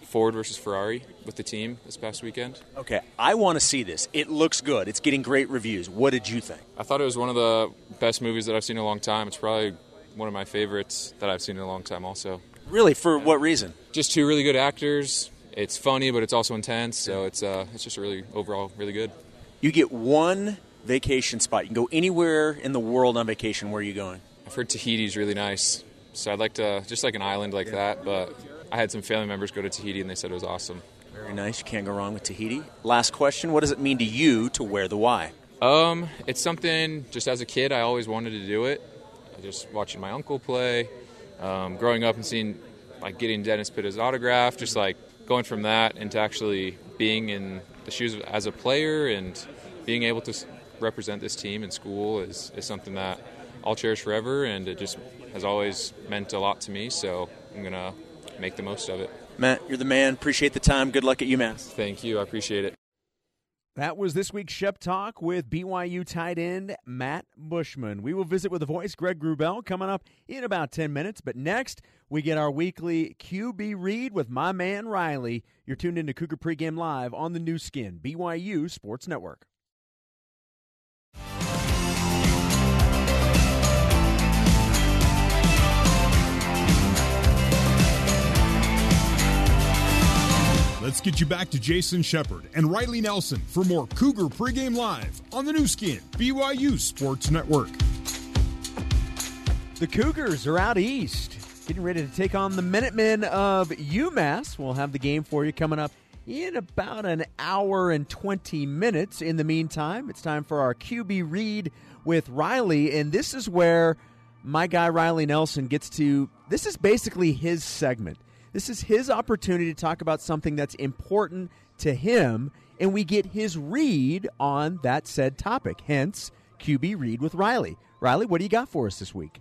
Ford versus Ferrari with the team this past weekend. Okay, I want to see this. It looks good. It's getting great reviews. What did you think? I thought it was one of the best movies that I've seen in a long time. It's probably one of my favorites that I've seen in a long time, also. Really? For what reason? Just two really good actors. It's funny, but it's also intense. So it's uh, it's just really overall really good. You get one vacation spot. You can go anywhere in the world on vacation. Where are you going? I've heard Tahiti's really nice. So I'd like to just like an island like yeah. that, but I had some family members go to Tahiti and they said it was awesome. Very nice. You can't go wrong with Tahiti. Last question: What does it mean to you to wear the Y? Um, it's something. Just as a kid, I always wanted to do it. Just watching my uncle play, um, growing up and seeing, like, getting Dennis Pitta's autograph. Just like going from that into actually being in the shoes as a player and being able to represent this team in school is, is something that I'll cherish forever, and it just has always meant a lot to me. So I'm gonna make the most of it. Matt, you're the man. Appreciate the time. Good luck at UMass. Thank you. I appreciate it. That was this week's Shep Talk with BYU tight end Matt Bushman. We will visit with the voice Greg Wrubell coming up in about 10 minutes. But next, we get our weekly QB read with my man Riley. You're tuned into Cougar Pregame Live on the Nu Skin, BYU Sports Network. Let's get you back to Jason Shepard and Riley Nelson for more Cougar pregame live on the Nu Skin, BYU Sports Network. The Cougars are out east, getting ready to take on the Minutemen of UMass. We'll have the game for you coming up in about an hour and 20 minutes. In the meantime, it's time for our QB read with Riley, and this is where my guy Riley Nelson gets to. This is basically his segment. This is his opportunity to talk about something that's important to him, and we get his read on that said topic. Hence, QB Read with Riley. Riley, what do you got for us this week?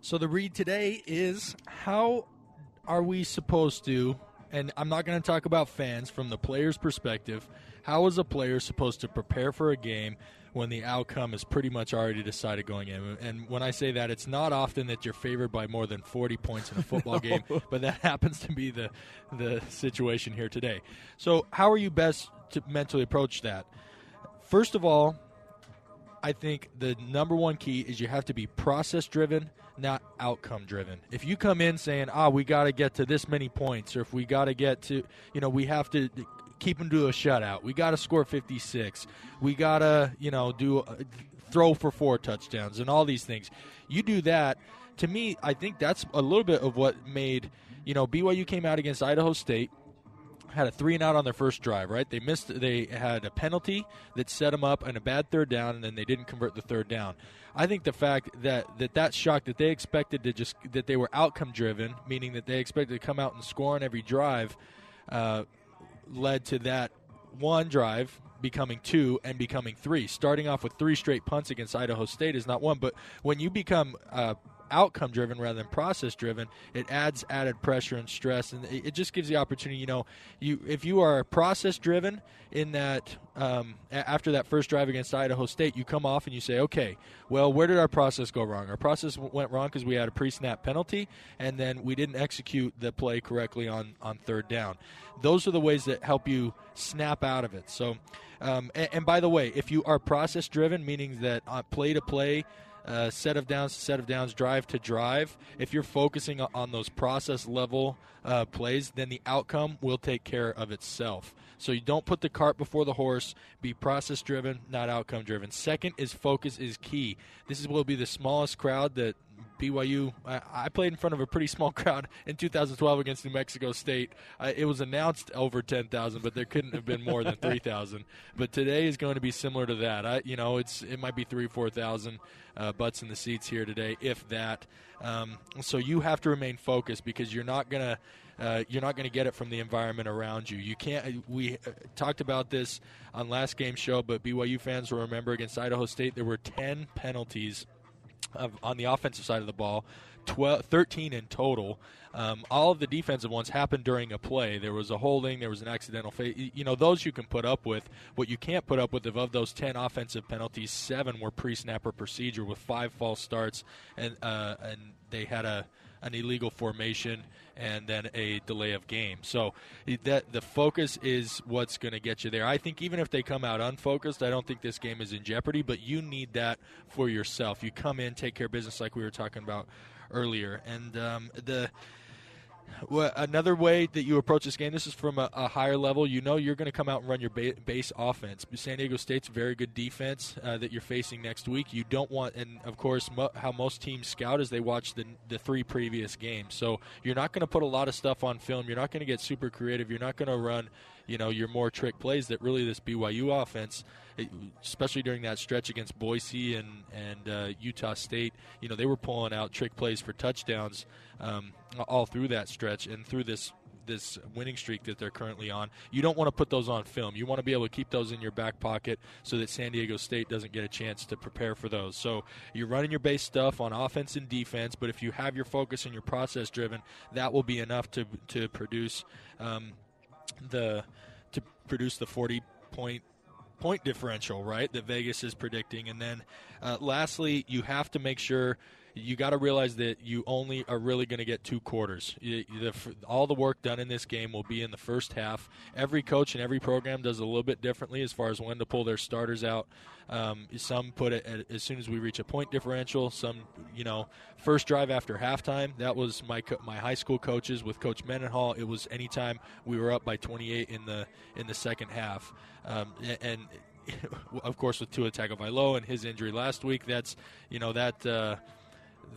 So, the read today is how are we supposed to, and I'm not going to talk about fans from the player's perspective, how is a player supposed to prepare for a game when the outcome is pretty much already decided going in. And when I say that, it's not often that you're favored by more than 40 points in a football no. game, but that happens to be the the situation here today. So, how are you best to mentally approach that? First of all, I think the number one key is you have to be process driven, not outcome driven. If you come in saying, "Ah, oh, we got to get to this many points," or if we got to get to, you know, we have to keep them to a shutout. We got to score 56. We got to, you know, do uh, throw for four touchdowns and all these things. You do that. To me, I think that's a little bit of what made, you know, BYU came out against Idaho State had a three and out on their first drive, right? They missed. They had a penalty that set them up and a bad third down, and then they didn't convert the third down. I think the fact that that that shock that they expected to just that they were outcome driven, meaning that they expected to come out and score on every drive, uh, led to that one drive becoming two and becoming three. Starting off with three straight punts against Idaho State is not one, but when you become uh, outcome driven rather than process driven, it adds added pressure and stress, and it, just gives the opportunity. You know, you if you are process driven in that um, after that first drive against Idaho State, you come off and you say, okay, well, where did our process go wrong? Our process went wrong because we had a pre-snap penalty, and then we didn't execute the play correctly on on third down. Those are the ways that help you snap out of it. So. Um, and, and, by the way, if you are process driven, meaning that play to play, uh, set of downs to set of downs, drive to drive, if you're focusing on those process level uh, plays, then the outcome will take care of itself. So you don't put the cart before the horse. Be process driven, not outcome driven. Second is focus is key. This is will be the smallest crowd that BYU. I, I, played in front of a pretty small crowd in 2012 against New Mexico State. Uh, it was announced over 10,000, but there couldn't have been more than 3,000. But today is going to be similar to that. I, you know, it's it might be three, four thousand uh, butts in the seats here today, if that. Um, so you have to remain focused because you're not gonna. Uh, you're not going to get it from the environment around you. You can't. We uh, talked about this on last game show, but BYU fans will remember against Idaho State there were 10 penalties on the offensive side of the ball, 12, 13 in total. Um, all of the defensive ones happened during a play. There was a holding, there was an accidental. You know, those you can put up with. What you can't put up with, of those 10 offensive penalties, seven were pre-snapper procedure with five false starts, and uh, and they had a an illegal formation and then a delay of game. So that the focus is what's going to get you there. I think even if they come out unfocused, I don't think this game is in jeopardy. But you need that for yourself. You come in, take care of business, like we were talking about earlier, and um, the another way that you approach this game, this is from a, a higher level. You know you're going to come out and run your ba- base offense. San Diego State's very good defense uh, that you're facing next week. You don't want, and of course, mo- how most teams scout is they watch the the three previous games. So you're not going to put a lot of stuff on film. You're not going to get super creative. You're not going to run, you know, your more trick plays that really this BYU offense especially during that stretch against Boise and and uh, Utah State. You know, they were pulling out trick plays for touchdowns um, all through that stretch and through this this winning streak that they're currently on. You don't want to put those on film. You want to be able to keep those in your back pocket so that San Diego State doesn't get a chance to prepare for those. So you're running your base stuff on offense and defense, but if you have your focus and your process driven, that will be enough to to produce um, the to produce the 40 point point differential, right? That Vegas is predicting. And then uh, lastly, you have to make sure you got to realize that you only are really going to get two quarters. You, the, all the work done in this game will be in the first half. Every coach and every program does a little bit differently as far as when to pull their starters out. Um, some put it at, as soon as we reach a point differential. Some, you know, first drive after halftime. That was my co- my high school coaches with Coach Mendenhall. It was anytime we were up by 28 in the in the second half, um, and of course with Tua Tagovailoa and his injury last week, that's you know that. Uh,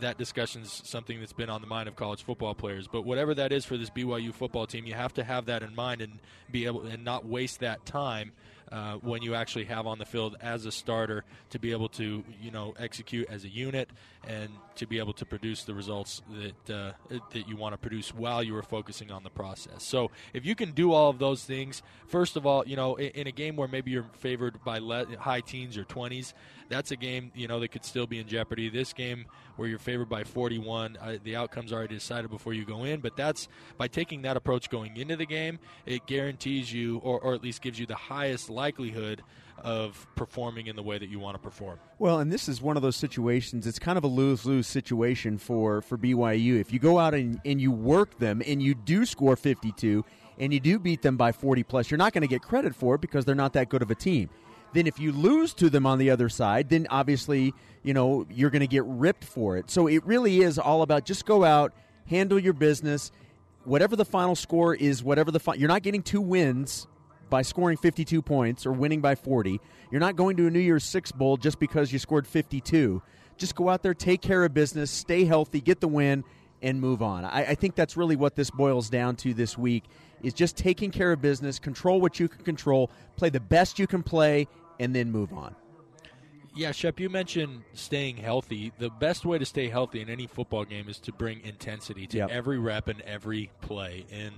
that discussion is something that's been on the mind of college football players. But whatever that is for this BYU football team, you have to have that in mind and be able and not waste that time uh, when you actually have on the field as a starter to be able to you know execute as a unit and to be able to produce the results that uh, that you want to produce while you are focusing on the process. So if you can do all of those things, first of all, you know in, a game where maybe you're favored by le- high teens or 20s, that's a game you know that could still be in jeopardy. This game where you're favored by 41, uh, the outcome's already decided before you go in. But that's by taking that approach going into the game, it guarantees you, or, or at least gives you the highest likelihood of performing in the way that you want to perform. Well, and this is one of those situations. It's kind of a lose lose situation for for BYU. If you go out and, and you work them and you do score 52 and you do beat them by 40 plus, you're not going to get credit for it because they're not that good of a team. Then if you lose to them on the other side, then obviously, you know, you're going to get ripped for it. So it really is all about just go out, handle your business. Whatever the final score is, whatever the fi- you're not getting two wins by scoring 52 points or winning by 40. You're not going to a New Year's Six bowl just because you scored 52. Just go out there, take care of business, stay healthy, get the win, and move on. I, I think that's really what this boils down to this week is just taking care of business, control what you can control, play the best you can play, and then move on. Yeah, Shep, you mentioned staying healthy. The best way to stay healthy in any football game is to bring intensity to yep. every rep and every play, and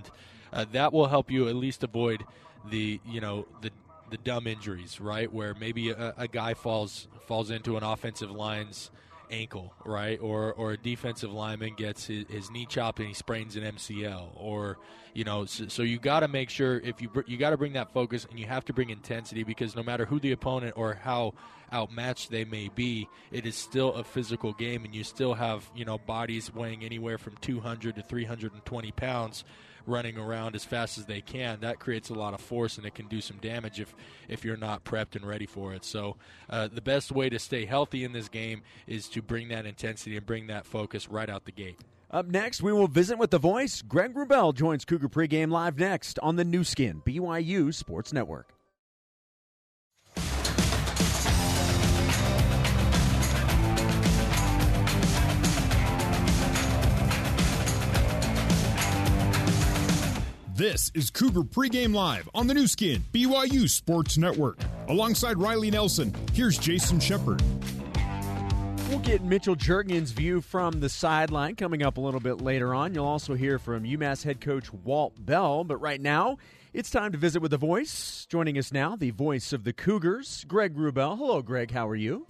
uh, that will help you at least avoid the you know the the dumb injuries, right? Where maybe a, a guy falls falls into an offensive line's ankle, right? Or or a defensive lineman gets his, his knee chopped and he sprains an MCL, or you know. So, so you got to make sure if you you got to bring that focus and you have to bring intensity because no matter who the opponent or how outmatched they may be, it is still a physical game, and you still have you know bodies weighing anywhere from 200 to 320 pounds running around as fast as they can, that creates a lot of force and it can do some damage if if you're not prepped and ready for it. So uh, the best way to stay healthy in this game is to bring that intensity and bring that focus right out the gate. Up next, we will visit with the voice. Greg Wrubell joins Cougar Pregame Live next on the Nu Skin, BYU Sports Network. This is Cougar Pregame Live on the Nu Skin, BYU Sports Network. Alongside Riley Nelson, here's Jason Shepard. We'll get Mitchell Juergens' view from the sideline coming up a little bit later on. You'll also hear from UMass head coach Walt Bell. But right now, it's time to visit with the voice. Joining us now, the voice of the Cougars, Greg Wrubell. Hello, Greg. How are you?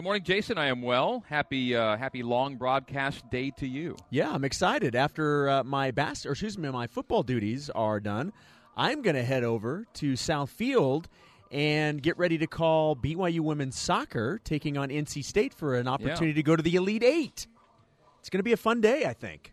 Good morning, Jason. I am well. Happy, uh, happy long broadcast day to you. Yeah, I'm excited. After uh, my bas- or excuse me, my football duties are done, I'm going to head over to South Field and get ready to call BYU women's soccer taking on NC State for an opportunity Yeah. to go to the Elite Eight. It's going to be a fun day, I think.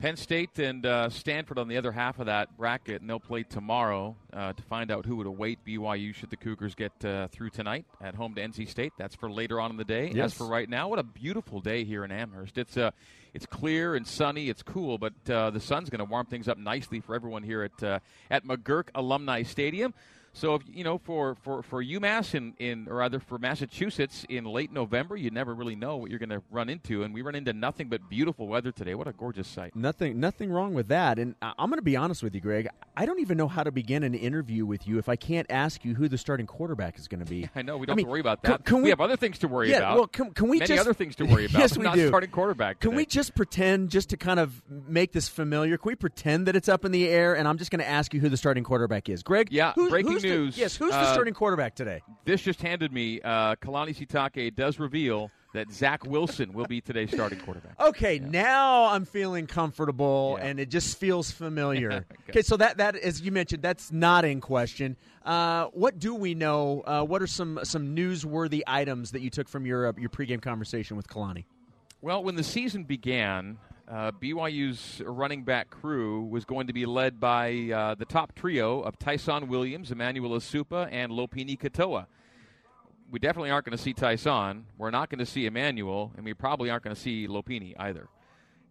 Penn State and uh, Stanford on the other half of that bracket, and they'll play tomorrow uh, to find out who would await BYU should the Cougars get uh, through tonight at home to NC State. That's for later on in the day. As for right now, what a beautiful day here in Amherst. It's uh, it's clear and sunny. It's cool, but uh, the sun's going to warm things up nicely for everyone here at uh, at McGuirk Alumni Stadium. So, if, you know, for, for, for UMass in, in, or rather for Massachusetts in late November, you never really know what you're going to run into. And we run into nothing but beautiful weather today. What a gorgeous sight. Nothing, nothing wrong with that. And I- I'm going to be honest with you, Greg. I don't even know how to begin an interview with you if I can't ask you who the starting quarterback is going to be. I know we don't mean, have to worry about that. can we, we- have other things to worry yeah, about. well, can, can we Many just other things to worry about. yes, we not do. starting quarterback. Can we just pretend, just to kind of make this familiar? Can we pretend that it's up in the air? And I'm just going to ask you who the starting quarterback is, Greg. Yeah, who's, breaking who's the- news. yes, who's the Uh, starting quarterback today? This just handed me. Uh, Kalani Sitake does reveal that Zach Wilson will be today's starting quarterback. Okay, now I'm feeling comfortable, Yeah. and it just feels familiar. Okay. okay, so that that as you mentioned, that's not in question. Uh, what do we know? Uh, what are some some newsworthy items that you took from your uh, your pregame conversation with Kalani? Well, when the season began, uh, BYU's running back crew was going to be led by uh, the top trio of Ty'Son Williams, Emmanuel Esukpa, and Lopini Katoa. We definitely aren't going to see Ty'Son. We're not going to see Emmanuel, and we probably aren't going to see Lopini either.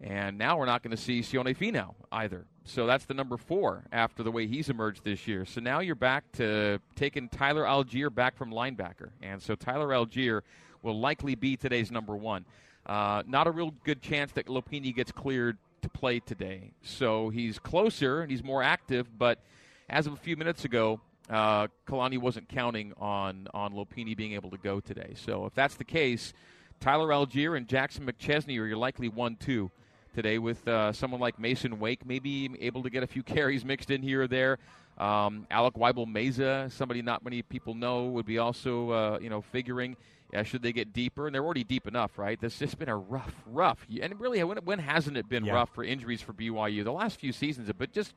And now we're not going to see Sione Finau either. So that's the number four after the way he's emerged this year. So now you're back to taking Tyler Allgeier back from linebacker. And so Tyler Allgeier will likely be today's number one. Uh, not a real good chance that Lopini gets cleared to play today. So he's closer and he's more active, but as of a few minutes ago, uh, Kalani wasn't counting on, on Lopini being able to go today. So if that's the case, Tyler Allgeier and Jackson McChesney are your likely 1 2 today, with uh, someone like Mason Wake maybe able to get a few carries mixed in here or there. Um, Alec Weibel Meza, somebody not many people know, would be also uh, you know figuring. Uh, should they get deeper? And they're already deep enough, right? This has been a rough, rough, and really, when, when hasn't it been Yeah. rough for injuries for BYU? The last few seasons have been just,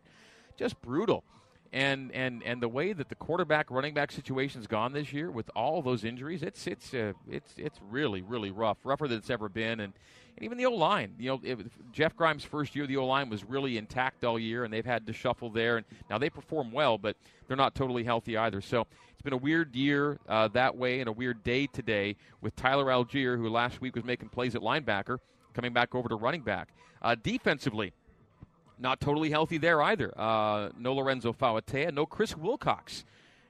just brutal and and and the way that the quarterback running back situation's gone this year with all those injuries it's it's uh, it's it's really really rough rougher than it's ever been. And, and even the O line you know if, Jeff Grimes first year the O line was really intact all year and they've had to shuffle there. And now they perform well but they're not totally healthy either. So it's been a weird year uh, that way and a weird day today with Tyler Allgeier who last week was making plays at linebacker coming back over to running back. Uh, defensively not totally healthy there either. Uh, no Lorenzo Fauatea, no Chris Wilcox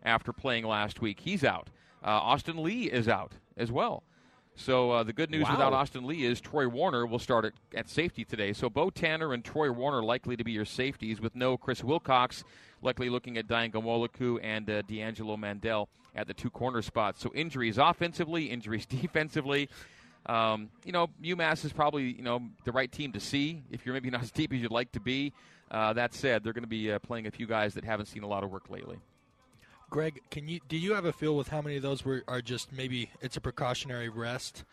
after playing last week. He's out. Uh, Austin Lee is out as well. So uh, the good news Wow. without Austin Lee is Troy Warner will start at, at safety today. So Bo Tanner and Troy Warner likely to be your safeties, with no Chris Wilcox, likely looking at Dayan Ghanwoloku and uh, D'Angelo Mandell at the two corner spots. So injuries offensively, injuries defensively. Um, you know, UMass is probably you know the right team to see if you're maybe not as deep as you'd like to be. Uh, that said, they're going to be uh, playing a few guys that haven't seen a lot of work lately. Greg, can you do you have a feel with how many of those were are just maybe it's a precautionary rest,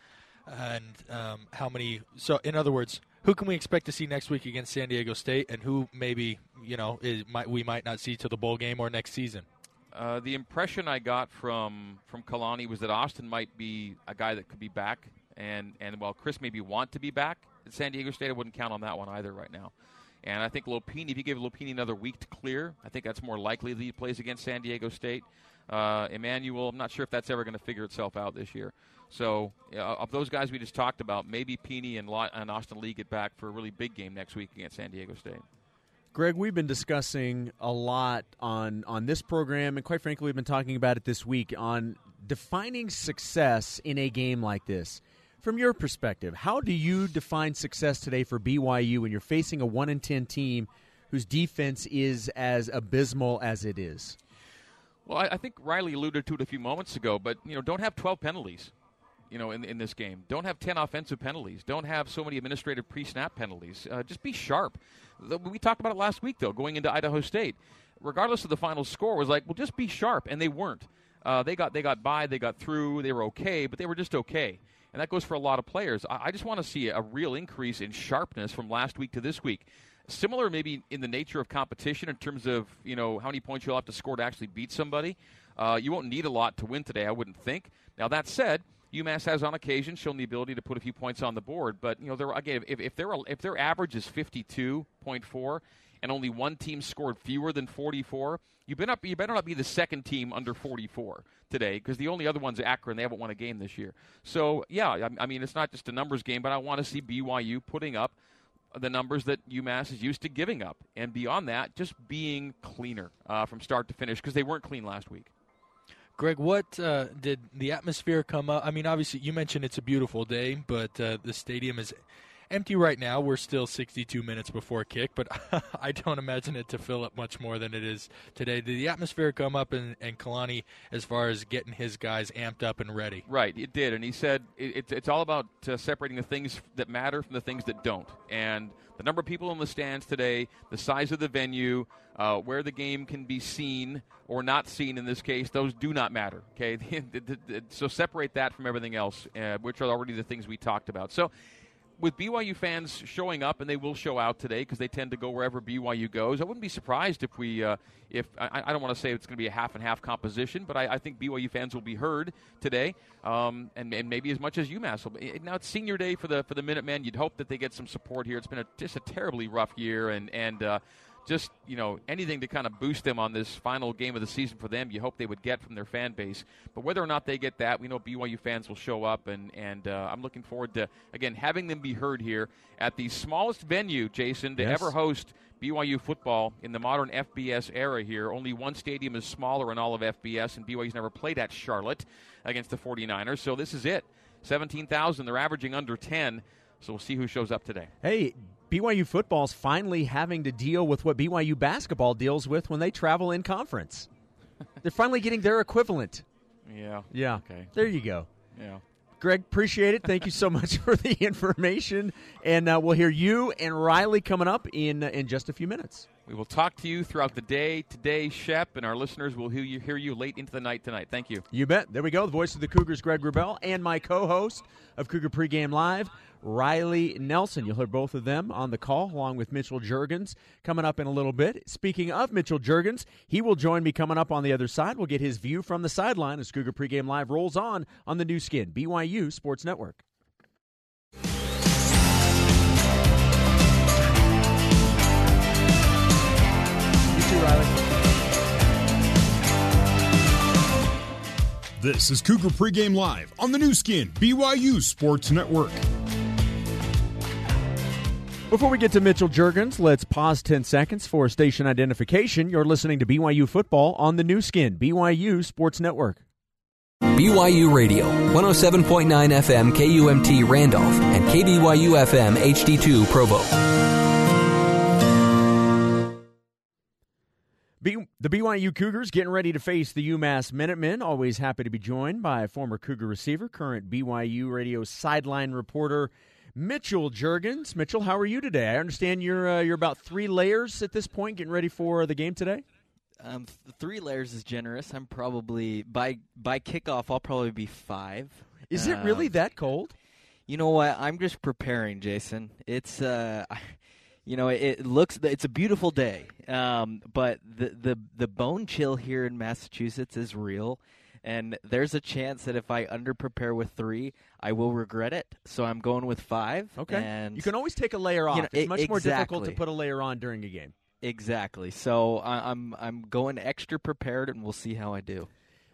and um, how many? So, in other words, who can we expect to see next week against San Diego State, and who maybe you know is, might we might not see to the bowl game or next season? Uh, the impression I got from from Kalani was that Austin might be a guy that could be back, and and while Chris maybe want to be back at San Diego State, I wouldn't count on that one either right now. And I think Lopini, if you give Lopini another week to clear, I think that's more likely that he plays against San Diego State. Uh, Emmanuel, I'm not sure if that's ever going to figure itself out this year. So, uh, of those guys we just talked about, maybe Peeny and, and Austin Lee get back for a really big game next week against San Diego State. Greg, we've been discussing a lot on on this program, and quite frankly, we've been talking about it this week on defining success in a game like this. From your perspective, how do you define success today for BYU when you're facing a one in ten team whose defense is as abysmal as it is? Well, I, I think Riley alluded to it a few moments ago, but you know, don't have 12 penalties. You know, in, in this game, don't have 10 offensive penalties. Don't have so many administrative pre-snap penalties. Uh, just be sharp. The, we talked about it last week, though, going into Idaho State. Regardless of the final score, was like, well, just be sharp, and they weren't. Uh, they got they got by, they got through, they were okay, but they were just okay. And that goes for a lot of players. I, I just want to see a real increase in sharpness from last week to this week similar maybe in the nature of competition in terms of you know how many points you'll have to score to actually beat somebody. Uh, you won't need a lot to win today, I wouldn't think. Now that said, UMass has on occasion shown the ability to put a few points on the board, but you know again if, if their if their average is fifty two point four and only one team scored fewer than forty four, you better not you better not be the second team under forty four today because the only other one's Akron. They haven't won a game this year. So yeah, I, I mean it's not just a numbers game, but I want to see BYU putting up the numbers that UMass is used to giving up, and beyond that, just being cleaner uh, from start to finish because they weren't clean last week. Greg, what uh, did the atmosphere come up? I mean, obviously, you mentioned it's a beautiful day, but uh, the stadium is empty right now. We're still 62 minutes before kick, but I don't imagine it to fill up much more than it is today. Did the atmosphere come up in, in Kalani as far as getting his guys amped up and ready? Right, it did, and he said it, it, it's all about uh, separating the things that matter from the things that don't, and the number of people in the stands today, the size of the venue, uh, where the game can be seen or not seen in this case, those do not matter. Okay, so separate that from everything else, uh, which are already the things we talked about. So with BYU fans showing up, and they will show out today because they tend to go wherever BYU goes. I wouldn't be surprised if we, uh, if I, I, don't want to say it's going to be a half and half composition, but I, I think BYU fans will be heard today, um, and, and maybe as much as UMass will. Be. Now it's senior day for the for the Minutemen. You'd hope that they get some support here. It's been a, just a terribly rough year, and and. Uh, just you know anything to kind of boost them on this final game of the season for them. You hope they would get from their fan base, but whether or not they get that, we know BYU fans will show up, and and uh, I'm looking forward to again having them be heard here at the smallest venue, Jason, to yes. ever host BYU football in the modern FBS era. Here, only one stadium is smaller in all of FBS, and BYU's never played at Charlotte against the 49ers, so this is it. 17,000. They're averaging under 10. So we'll see who shows up today. Hey, BYU football is finally having to deal with what BYU basketball deals with when they travel in conference. They're finally getting their equivalent. Yeah. Yeah. Okay. There you go. Yeah. Greg, appreciate it. Thank you so much for the information, and uh, we'll hear you and Riley coming up in uh, in just a few minutes. We will talk to you throughout the day today, Shep, and our listeners will hear you, hear you late into the night tonight. Thank you. You bet. There we go. The voice of the Cougars, Greg Wrubell, and my co-host of Cougar Pregame Live, Riley Nelson. You'll hear both of them on the call, along with Mitchell Juergens coming up in a little bit. Speaking of Mitchell Juergens, he will join me coming up on the other side. We'll get his view from the sideline as Cougar Pregame Live rolls on on the Nu Skin, BYU Sports Network. You too, Riley. This is Cougar Pregame Live on the Nu Skin, BYU Sports Network. Before we get to Mitchell Juergens, let's pause 10 seconds for station identification. You're listening to BYU football on the Nu Skin, BYU Sports Network. BYU Radio, 107.9 FM KUMT Randolph, and KBYU FM HD2 Provo. B- the BYU Cougars getting ready to face the UMass Minutemen. Always happy to be joined by former Cougar receiver, current BYU Radio sideline reporter Mitchell Juergens. Mitchell, how are you today? I understand you're uh, you're about three layers at this point, getting ready for the game today. Um, th- three layers is generous. I'm probably by by kickoff. I'll probably be five. Is it really um, that cold? You know what? I'm just preparing, Jason. It's uh, you know, it, it looks it's a beautiful day, um, but the the the bone chill here in Massachusetts is real and there's a chance that if I underprepare with three, I will regret it. So I'm going with five. Okay. And you can always take a layer off. You know, it's much exactly. more difficult to put a layer on during a game. Exactly. So I, I'm I'm going extra prepared, and we'll see how I do.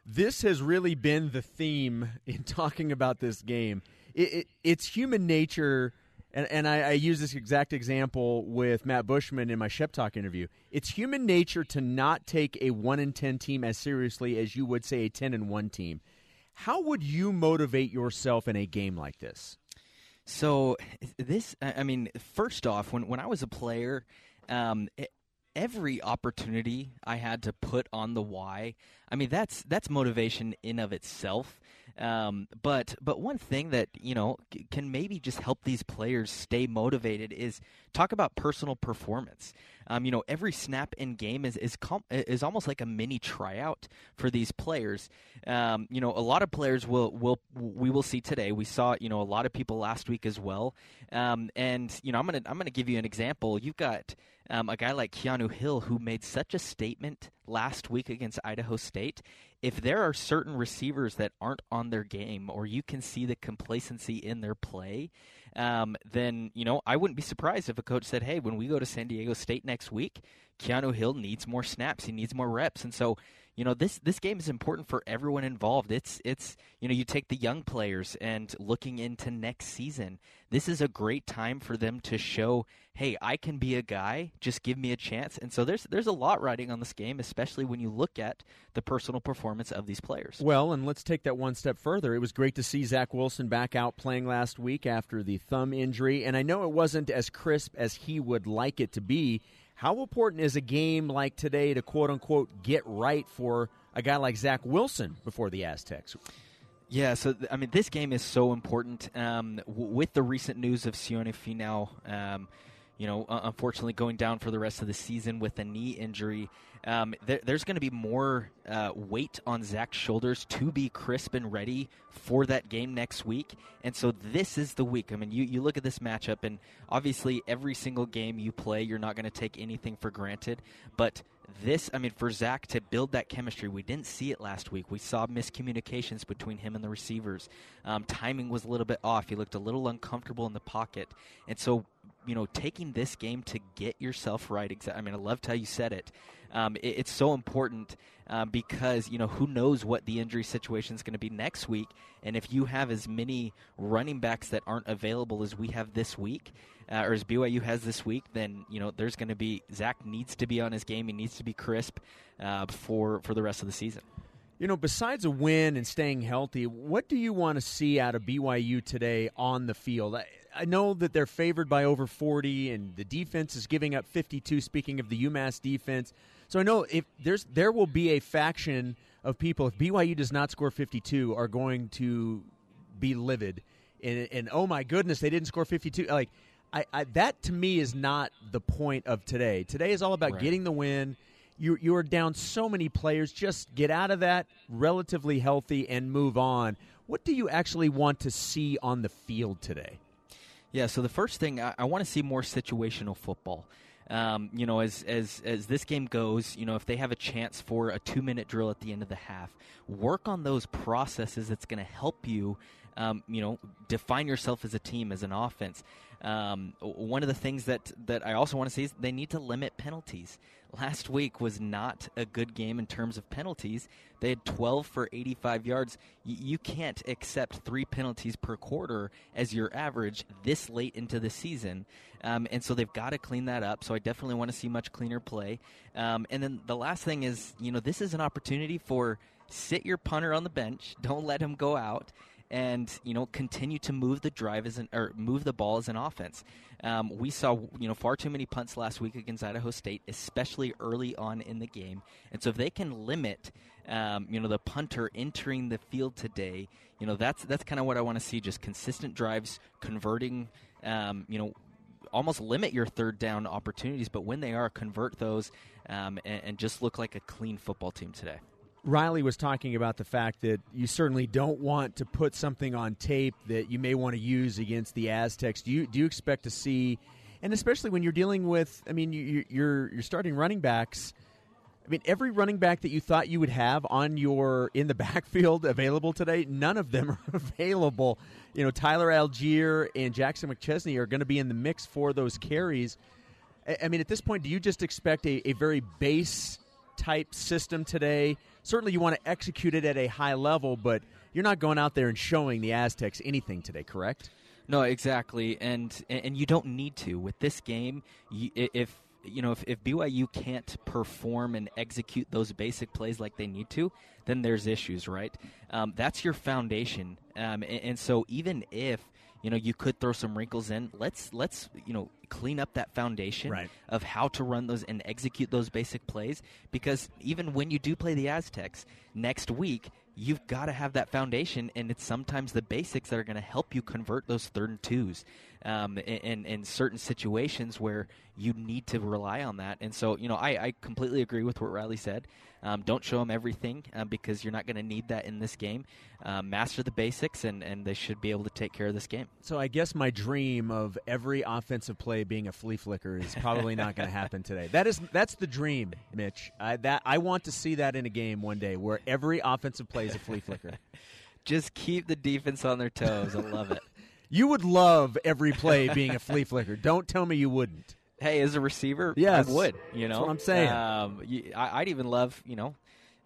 This has really been the theme in talking about this game. It, it, it's human nature and, and I, I, use this exact example with Matt Bushman in my Shep Talk interview. It's human nature to not take a one in ten team as seriously as you would say a ten and one team. How would you motivate yourself in a game like this? So this, I mean, first off, when when I was a player, um, it, every opportunity I had to put on the Y. I mean, that's that's motivation in of itself. Um, but but one thing that you know c- can maybe just help these players stay motivated is talk about personal performance. Um, you know, every snap in game is is com- is almost like a mini tryout for these players. Um, you know, a lot of players will will we will see today. We saw you know a lot of people last week as well. Um, and you know, I'm gonna I'm gonna give you an example. You've got um, a guy like Keanu Hill who made such a statement last week against Idaho State. If there are certain receivers that aren't on their game, or you can see the complacency in their play, um, then you know I wouldn't be surprised if a coach said, "Hey, when we go to San Diego State next week, Keanu Hill needs more snaps. He needs more reps." And so you know this this game is important for everyone involved. It's it's you know you take the young players and looking into next season. This is a great time for them to show, hey, I can be a guy. Just give me a chance. And so there's there's a lot riding on this game, especially when you look at the personal performance of these players. Well, and let's take that one step further. It was great to see Zach Wilson back out playing last week after the thumb injury, and I know it wasn't as crisp as he would like it to be. How important is a game like today to quote unquote get right for a guy like Zach Wilson before the Aztecs? Yeah, so I mean, this game is so important. Um, w- with the recent news of Sione Finau, um, you know, uh, unfortunately going down for the rest of the season with a knee injury, um, there, there's going to be more uh, weight on Zach's shoulders to be crisp and ready for that game next week. And so this is the week. I mean, you, you look at this matchup, and obviously every single game you play, you're not going to take anything for granted. But this, I mean, for Zach to build that chemistry, we didn't see it last week. We saw miscommunications between him and the receivers. Um, timing was a little bit off. He looked a little uncomfortable in the pocket. And so, you know, taking this game to get yourself right. I mean, I loved how you said it. Um, it it's so important um, because, you know, who knows what the injury situation is going to be next week. And if you have as many running backs that aren't available as we have this week, uh, or as BYU has this week, then you know there's going to be Zach needs to be on his game. He needs to be crisp uh, for for the rest of the season. You know, besides a win and staying healthy, what do you want to see out of BYU today on the field? I, I know that they're favored by over 40, and the defense is giving up 52. Speaking of the UMass defense, so I know if there's there will be a faction of people if BYU does not score 52 are going to be livid, and, and oh my goodness, they didn't score 52. Like I, I, that to me is not the point of today. Today is all about Right. getting the win. You you are down so many players. Just get out of that relatively healthy and move on. What do you actually want to see on the field today? Yeah, so the first thing I, I want to see more situational football. Um, you know, as as as this game goes, you know, if they have a chance for a two minute drill at the end of the half, work on those processes. That's going to help you, um, you know, define yourself as a team, as an offense. Um, one of the things that that I also want to see is they need to limit penalties. Last week was not a good game in terms of penalties. They had 12 for 85 yards. Y- you can't accept three penalties per quarter as your average this late into the season. Um, and so they've got to clean that up. So I definitely want to see much cleaner play. Um, and then the last thing is, you know, this is an opportunity for sit your punter on the bench. Don't let him go out and you know continue to move the drive as an or move the ball as an offense. Um, we saw you know far too many punts last week against Idaho State, especially early on in the game. And so if they can limit um, you know the punter entering the field today, you know that's that's kind of what I want to see. Just consistent drives, converting. Um, you know almost limit your third down opportunities, but when they are, convert those um, and, and just look like a clean football team today. Riley was talking about the fact that you certainly don't want to put something on tape that you may want to use against the Aztecs. Do you do you expect to see, and especially when you're dealing with, I mean, you, you're you're starting running backs. I mean, every running back that you thought you would have on your in the backfield available today, none of them are available. You know, Tyler Allgeier and Jackson McChesney are going to be in the mix for those carries. I- I mean, at this point, do you just expect a, a very base type system today? Certainly, you want to execute it at a high level, but you're not going out there and showing the Aztecs anything today, correct? No, exactly, and and you don't need to with this game. If you know if, if BYU can't perform and execute those basic plays like they need to, then there's issues, right? Um, that's your foundation, um, and, and so even if you know you could throw some wrinkles in. Let's let's you know clean up that foundation Right. of how to run those and execute those basic plays because even when you do play the Aztecs next week, you've got to have that foundation, and it's sometimes the basics that are going to help you convert those third and twos um, in, in, in certain situations where you need to rely on that. And so, you know, I, I completely agree with what Riley said. Um, don't show them everything um, because you're not going to need that in this game. Um, master the basics, and, and they should be able to take care of this game. So I guess my dream of every offensive play being a flea flicker is probably not going to happen today. That is that's the dream, Mitch. I, that I want to see that in a game one day where every offensive play is a flea flicker. Just keep the defense on their toes. I love it. You would love every play being a flea flicker. Don't tell me you wouldn't. Hey, as a receiver, Yes. I would. You That's know, what I'm saying. Um, you, I, I'd even love, you know,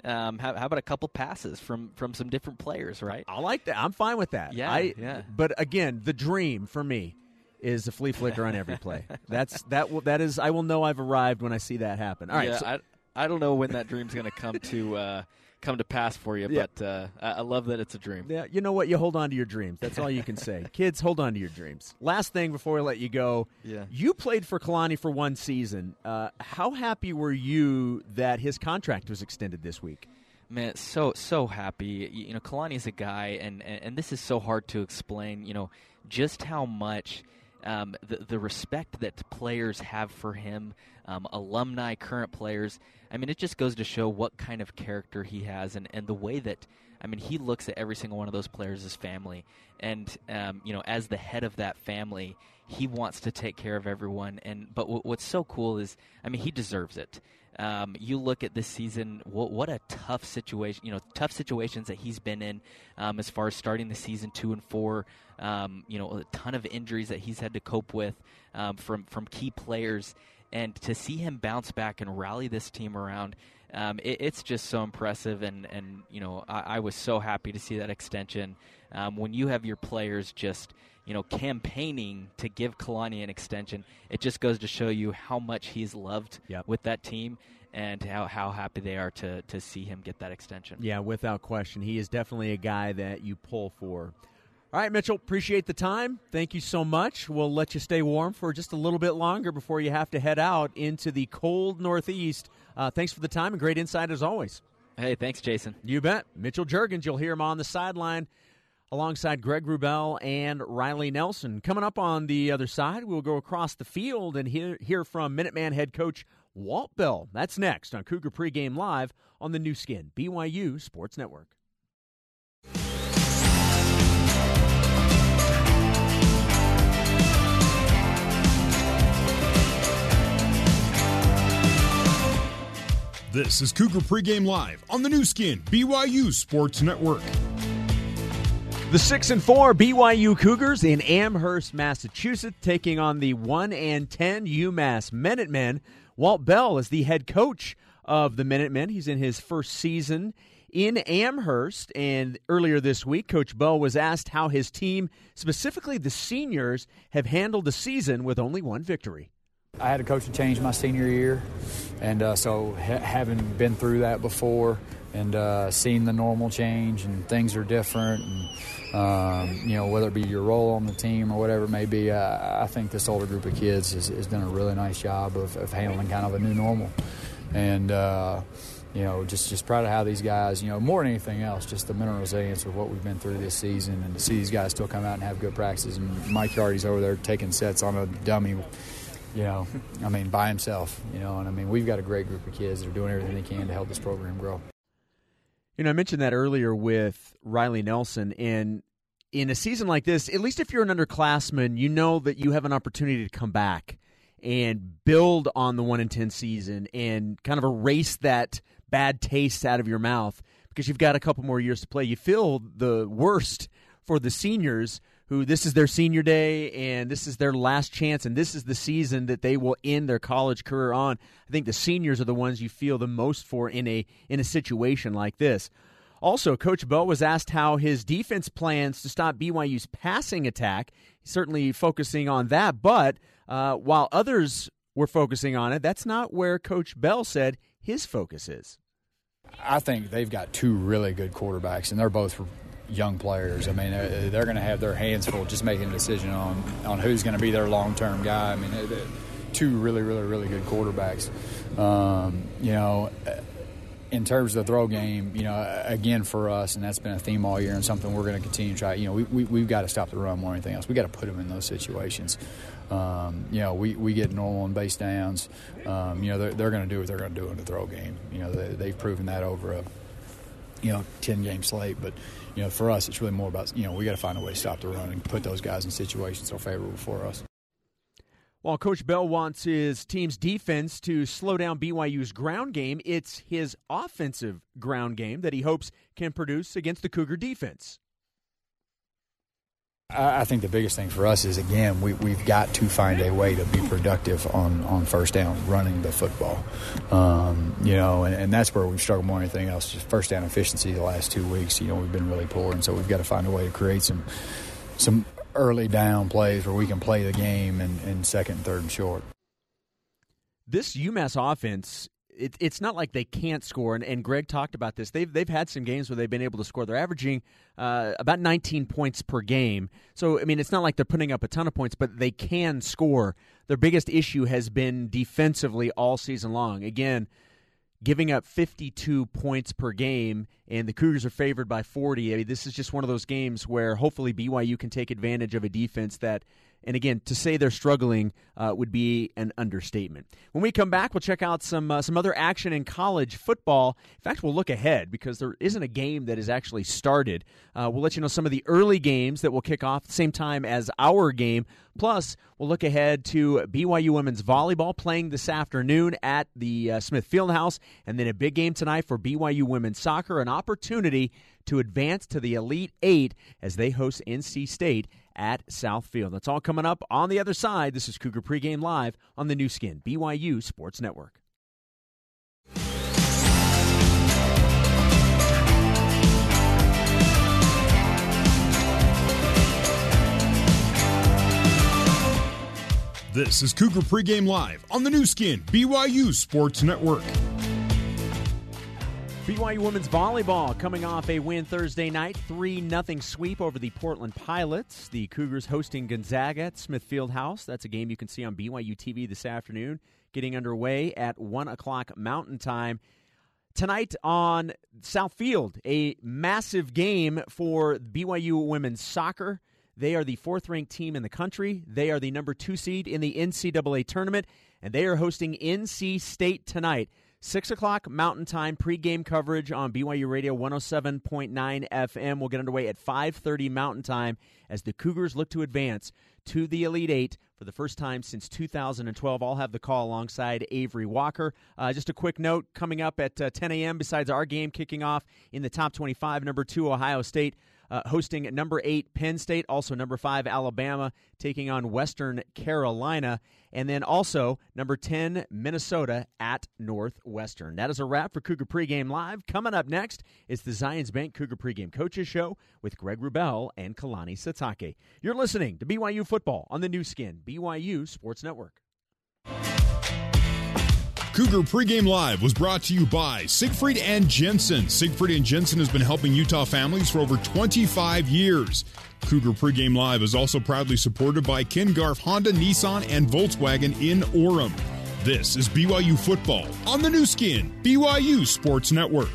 um, how, how about a couple passes from from some different players, right? I like that. I'm fine with that. Yeah, I, yeah. But again, the dream for me is a flea flicker on every play. That's that. That is. I will know I've arrived when I see that happen. All right. yeah, so- I, I don't know when that dream's going to come to uh, come to pass for you, Yeah. but uh, I, love that it's a dream. Yeah, you know what? You hold on to your dreams. That's all you can say. Kids, hold on to your dreams. Last thing before we let you go. Yeah. You played for Kalani for one season. Uh, how happy were you that his contract was extended this week? Man, so so happy. You, know, Kalani is a guy, and, and and this is so hard to explain. You know, just how much um, the the respect that players have for him, um, alumni, current players. I mean, it just goes to show what kind of character he has, and and the way that. I mean, he looks at every single one of those players as family, and um, you know, as the head of that family, he wants to take care of everyone. And but w- what's so cool is, I mean, he deserves it. Um, you look at this season, what, what a tough situation, you know, tough situations that he's been in um, as far as starting the season two and four. Um, you know, a ton of injuries that he's had to cope with um, from from key players, and to see him bounce back and rally this team around. Um, it, it's just so impressive, and, and you know I, I was so happy to see that extension. Um, when you have your players just you know campaigning to give Kalani an extension, it just goes to show you how much he's loved Yep. with that team, and how, how happy they are to to see him get that extension. Yeah, without question. He is definitely a guy that you pull for. All right, Mitchell, appreciate the time. Thank you so much. We'll let you stay warm for just a little bit longer before you have to head out into the cold Northeast. Uh, thanks for the time and great insight as always. Hey, thanks, Jason. You bet. Mitchell Juergens, you'll hear him on the sideline alongside Greg Wrubell and Riley Nelson. Coming up on the other side, we'll go across the field and hear, hear from Minuteman head coach Walt Bell. That's next on Cougar Pregame Live on the Nu Skin, BYU Sports Network. This is Cougar Pregame Live on the Nu Skin, BYU Sports Network. The six and four BYU Cougars in Amherst, Massachusetts, taking on the one and ten UMass Minutemen. Walt Bell is the head coach of the Minutemen. He's in his first season in Amherst, and earlier this week, Coach Bell was asked how his team, specifically the seniors, have handled the season with only one victory. I had a coaching change my senior year, and uh, so ha- having been through that before and uh, seeing the normal change and things are different, and um, you know whether it be your role on the team or whatever it may be, uh, I think this older group of kids has, has done a really nice job of, of handling kind of a new normal, and. Uh, you know, just just proud of how these guys, you know, more than anything else, just the mental resilience of what we've been through this season, and to see these guys still come out and have good practices. And Mike Yardy's over there taking sets on a dummy you know, I mean, by himself, you know, and I mean, we've got a great group of kids that are doing everything they can to help this program grow. You know, I mentioned that earlier with Riley Nelson. And in a season like this, at least if you're an underclassman, you know that you have an opportunity to come back and build on the 1 in 10 season and kind of erase that bad taste out of your mouth because you've got a couple more years to play. You feel the worst for the seniors who this is their senior day and this is their last chance and this is the season that they will end their college career on. I think the seniors are the ones you feel the most for in a in a situation like this. Also, Coach Bo was asked how his defense plans to stop BYU's passing attack. He's certainly focusing on that, but uh, while others were focusing on it, that's not where Coach Bell said his focus is. I think they've got two really good quarterbacks, and they're both, young players. I mean, they're, they're going to have their hands full just making a decision on on who's going to be their long term guy. I mean, two really, really, really good quarterbacks. Um, you know, in terms of the throw game, you know, again for us, and that's been a theme all year, and something we're going to continue to try. You know, we, we we've got to stop the run more than anything else. We got to put them in those situations. Um, you know, we, we get normal and base downs. Um, you know, they're, they're going to do what they're going to do in the throw game. You know, they, they've proven that over a you know ten game slate, but you know, for us, it's really more about you know we got to find a way to stop the run and put those guys in situations that are favorable for us. While Coach Bell wants his team's defense to slow down BYU's ground game, it's his offensive ground game that he hopes can produce against the Cougar defense. I think the biggest thing for us is again we, we've got to find a way to be productive on, on first down, running the football. Um, you know, and, and, that's where we've struggled more than anything else. Just first down efficiency the last two weeks. You know, we've been really poor, and so we've got to find a way to create some some early down plays where we can play the game in, in second, third, and short. This UMass offense it, it's not like they can't score. And, and, Greg talked about this. They've they've had some games where they've been able to score. They're averaging uh, about 19 points per game. So I mean, it's not like they're putting up a ton of points, but they can score. Their biggest issue has been defensively all season long. Again, giving up 52 points per game, and the Cougars are favored by 40. I mean, this is just one of those games where hopefully BYU can take advantage of a defense that and again, to say they're struggling uh, would be an understatement. When we come back, we'll check out some uh, some other action in college football. In fact, we'll look ahead because there isn't a game that has actually started. Uh, we'll let you know some of the early games that will kick off at the same time as our game. Plus, we'll look ahead to BYU women's volleyball playing this afternoon at the uh, Smith Fieldhouse, and then a big game tonight for BYU women's soccer, an opportunity to advance to the Elite Eight as they host NC State at Southfield. That's all coming up on the other side. This is Cougar Pregame Live on the Nu Skin, BYU Sports Network. This is Cougar Pregame Live on the Nu Skin, BYU Sports Network. BYU women's volleyball coming off a win Thursday night, 3 0 sweep over the Portland Pilots. The Cougars hosting Gonzaga at Smith Fieldhouse. That's a game you can see on BYU TV this afternoon, getting underway at 1 o'clock Mountain Time. Tonight on South Field, a massive game for BYU women's soccer. They are the fourth ranked team in the country. They are the number two seed in the NCAA tournament, and they are hosting NC State tonight. 6 o'clock Mountain Time pregame coverage on BYU Radio 107.9 FM will get underway at 5.30 Mountain Time as the Cougars look to advance to the Elite Eight for the first time since 2012. I'll have the call alongside Avery Walker. Uh, just a quick note coming up at uh, 10 a.m., besides our game kicking off in the top 25, number two, Ohio State uh, hosting number eight Penn State, also number five Alabama taking on Western Carolina, and then also number 10 Minnesota at Northwestern. That is a wrap for Cougar Pregame Live. Coming up next is the Zions Bank Cougar Pregame Coaches Show with Greg Wrubell and Kalani Sitake. You're listening to BYU Football on the Nu Skin, BYU Sports Network. Cougar Pregame Live was brought to you by Siegfried and Jensen. Siegfried and Jensen has been helping Utah families for over 25 years. Cougar Pregame Live is also proudly supported by Ken Garff Honda, Nissan, and Volkswagen in Orem. This is BYU Football on the Nu Skin, BYU Sports Network.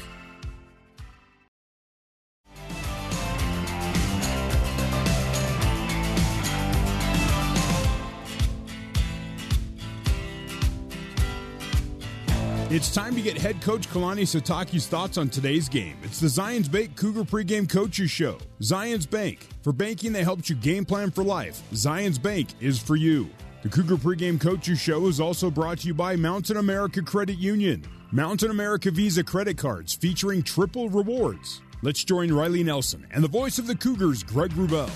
It's time to get head coach Kalani Sitake's thoughts on today's game. It's the Zions Bank Cougar Pregame Coaches Show. Zions Bank. For banking that helps you game plan for life, Zions Bank is for you. The Cougar Pregame Coaches Show is also brought to you by Mountain America Credit Union. Mountain America Visa credit cards featuring triple rewards. Let's join Riley Nelson and the voice of the Cougars, Greg Wrubell.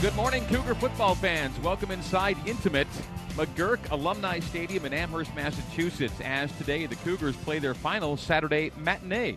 Good morning, Cougar football fans. Welcome inside Intimate McGuirk Alumni Stadium in Amherst, Massachusetts, as today the Cougars play their final Saturday matinee.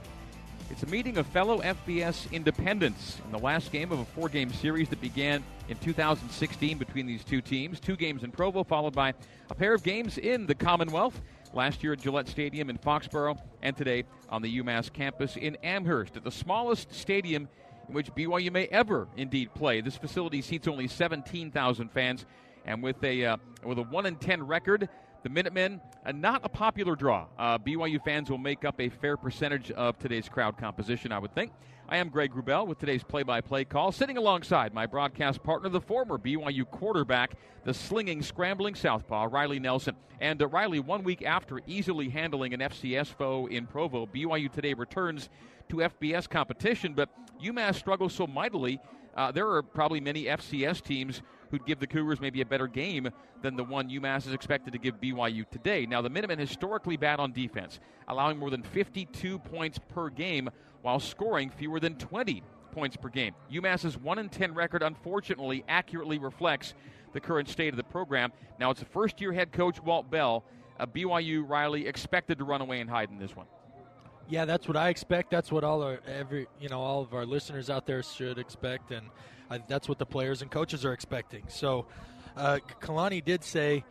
It's a meeting of fellow FBS independents in the last game of a four game series that began in 2016 between these two teams. Two games in Provo, followed by a pair of games in the Commonwealth. last year at Gillette Stadium in Foxborough, and today on the UMass campus in Amherst at the smallest stadium in which BYU may ever indeed play. This facility seats only 17,000 fans, and with a uh, with a one in ten record, the Minutemen, uh, not a popular draw. Uh, BYU fans will make up a fair percentage of today's crowd composition, I would think. I am Greg Wrubell with today's play by play call, sitting alongside my broadcast partner, the former BYU quarterback, the slinging, scrambling Southpaw, Riley Nelson. And uh, Riley, one week after easily handling an FCS foe in Provo, BYU today returns to FBS competition, but UMass struggles so mightily. Uh, there are probably many FCS teams who'd give the Cougars maybe a better game than the one UMass is expected to give BYU today. Now, the Minutemen historically bad on defense, allowing more than 52 points per game while scoring fewer than 20 points per game. UMass's 1 in 10 record, unfortunately, accurately reflects the current state of the program. Now, it's a first year head coach, Walt Bell. Uh, BYU Riley expected to run away and hide in this one. Yeah, that's what I expect. That's what all our every you know all of our listeners out there should expect, and I, that's what the players and coaches are expecting. So, uh, Kalani did say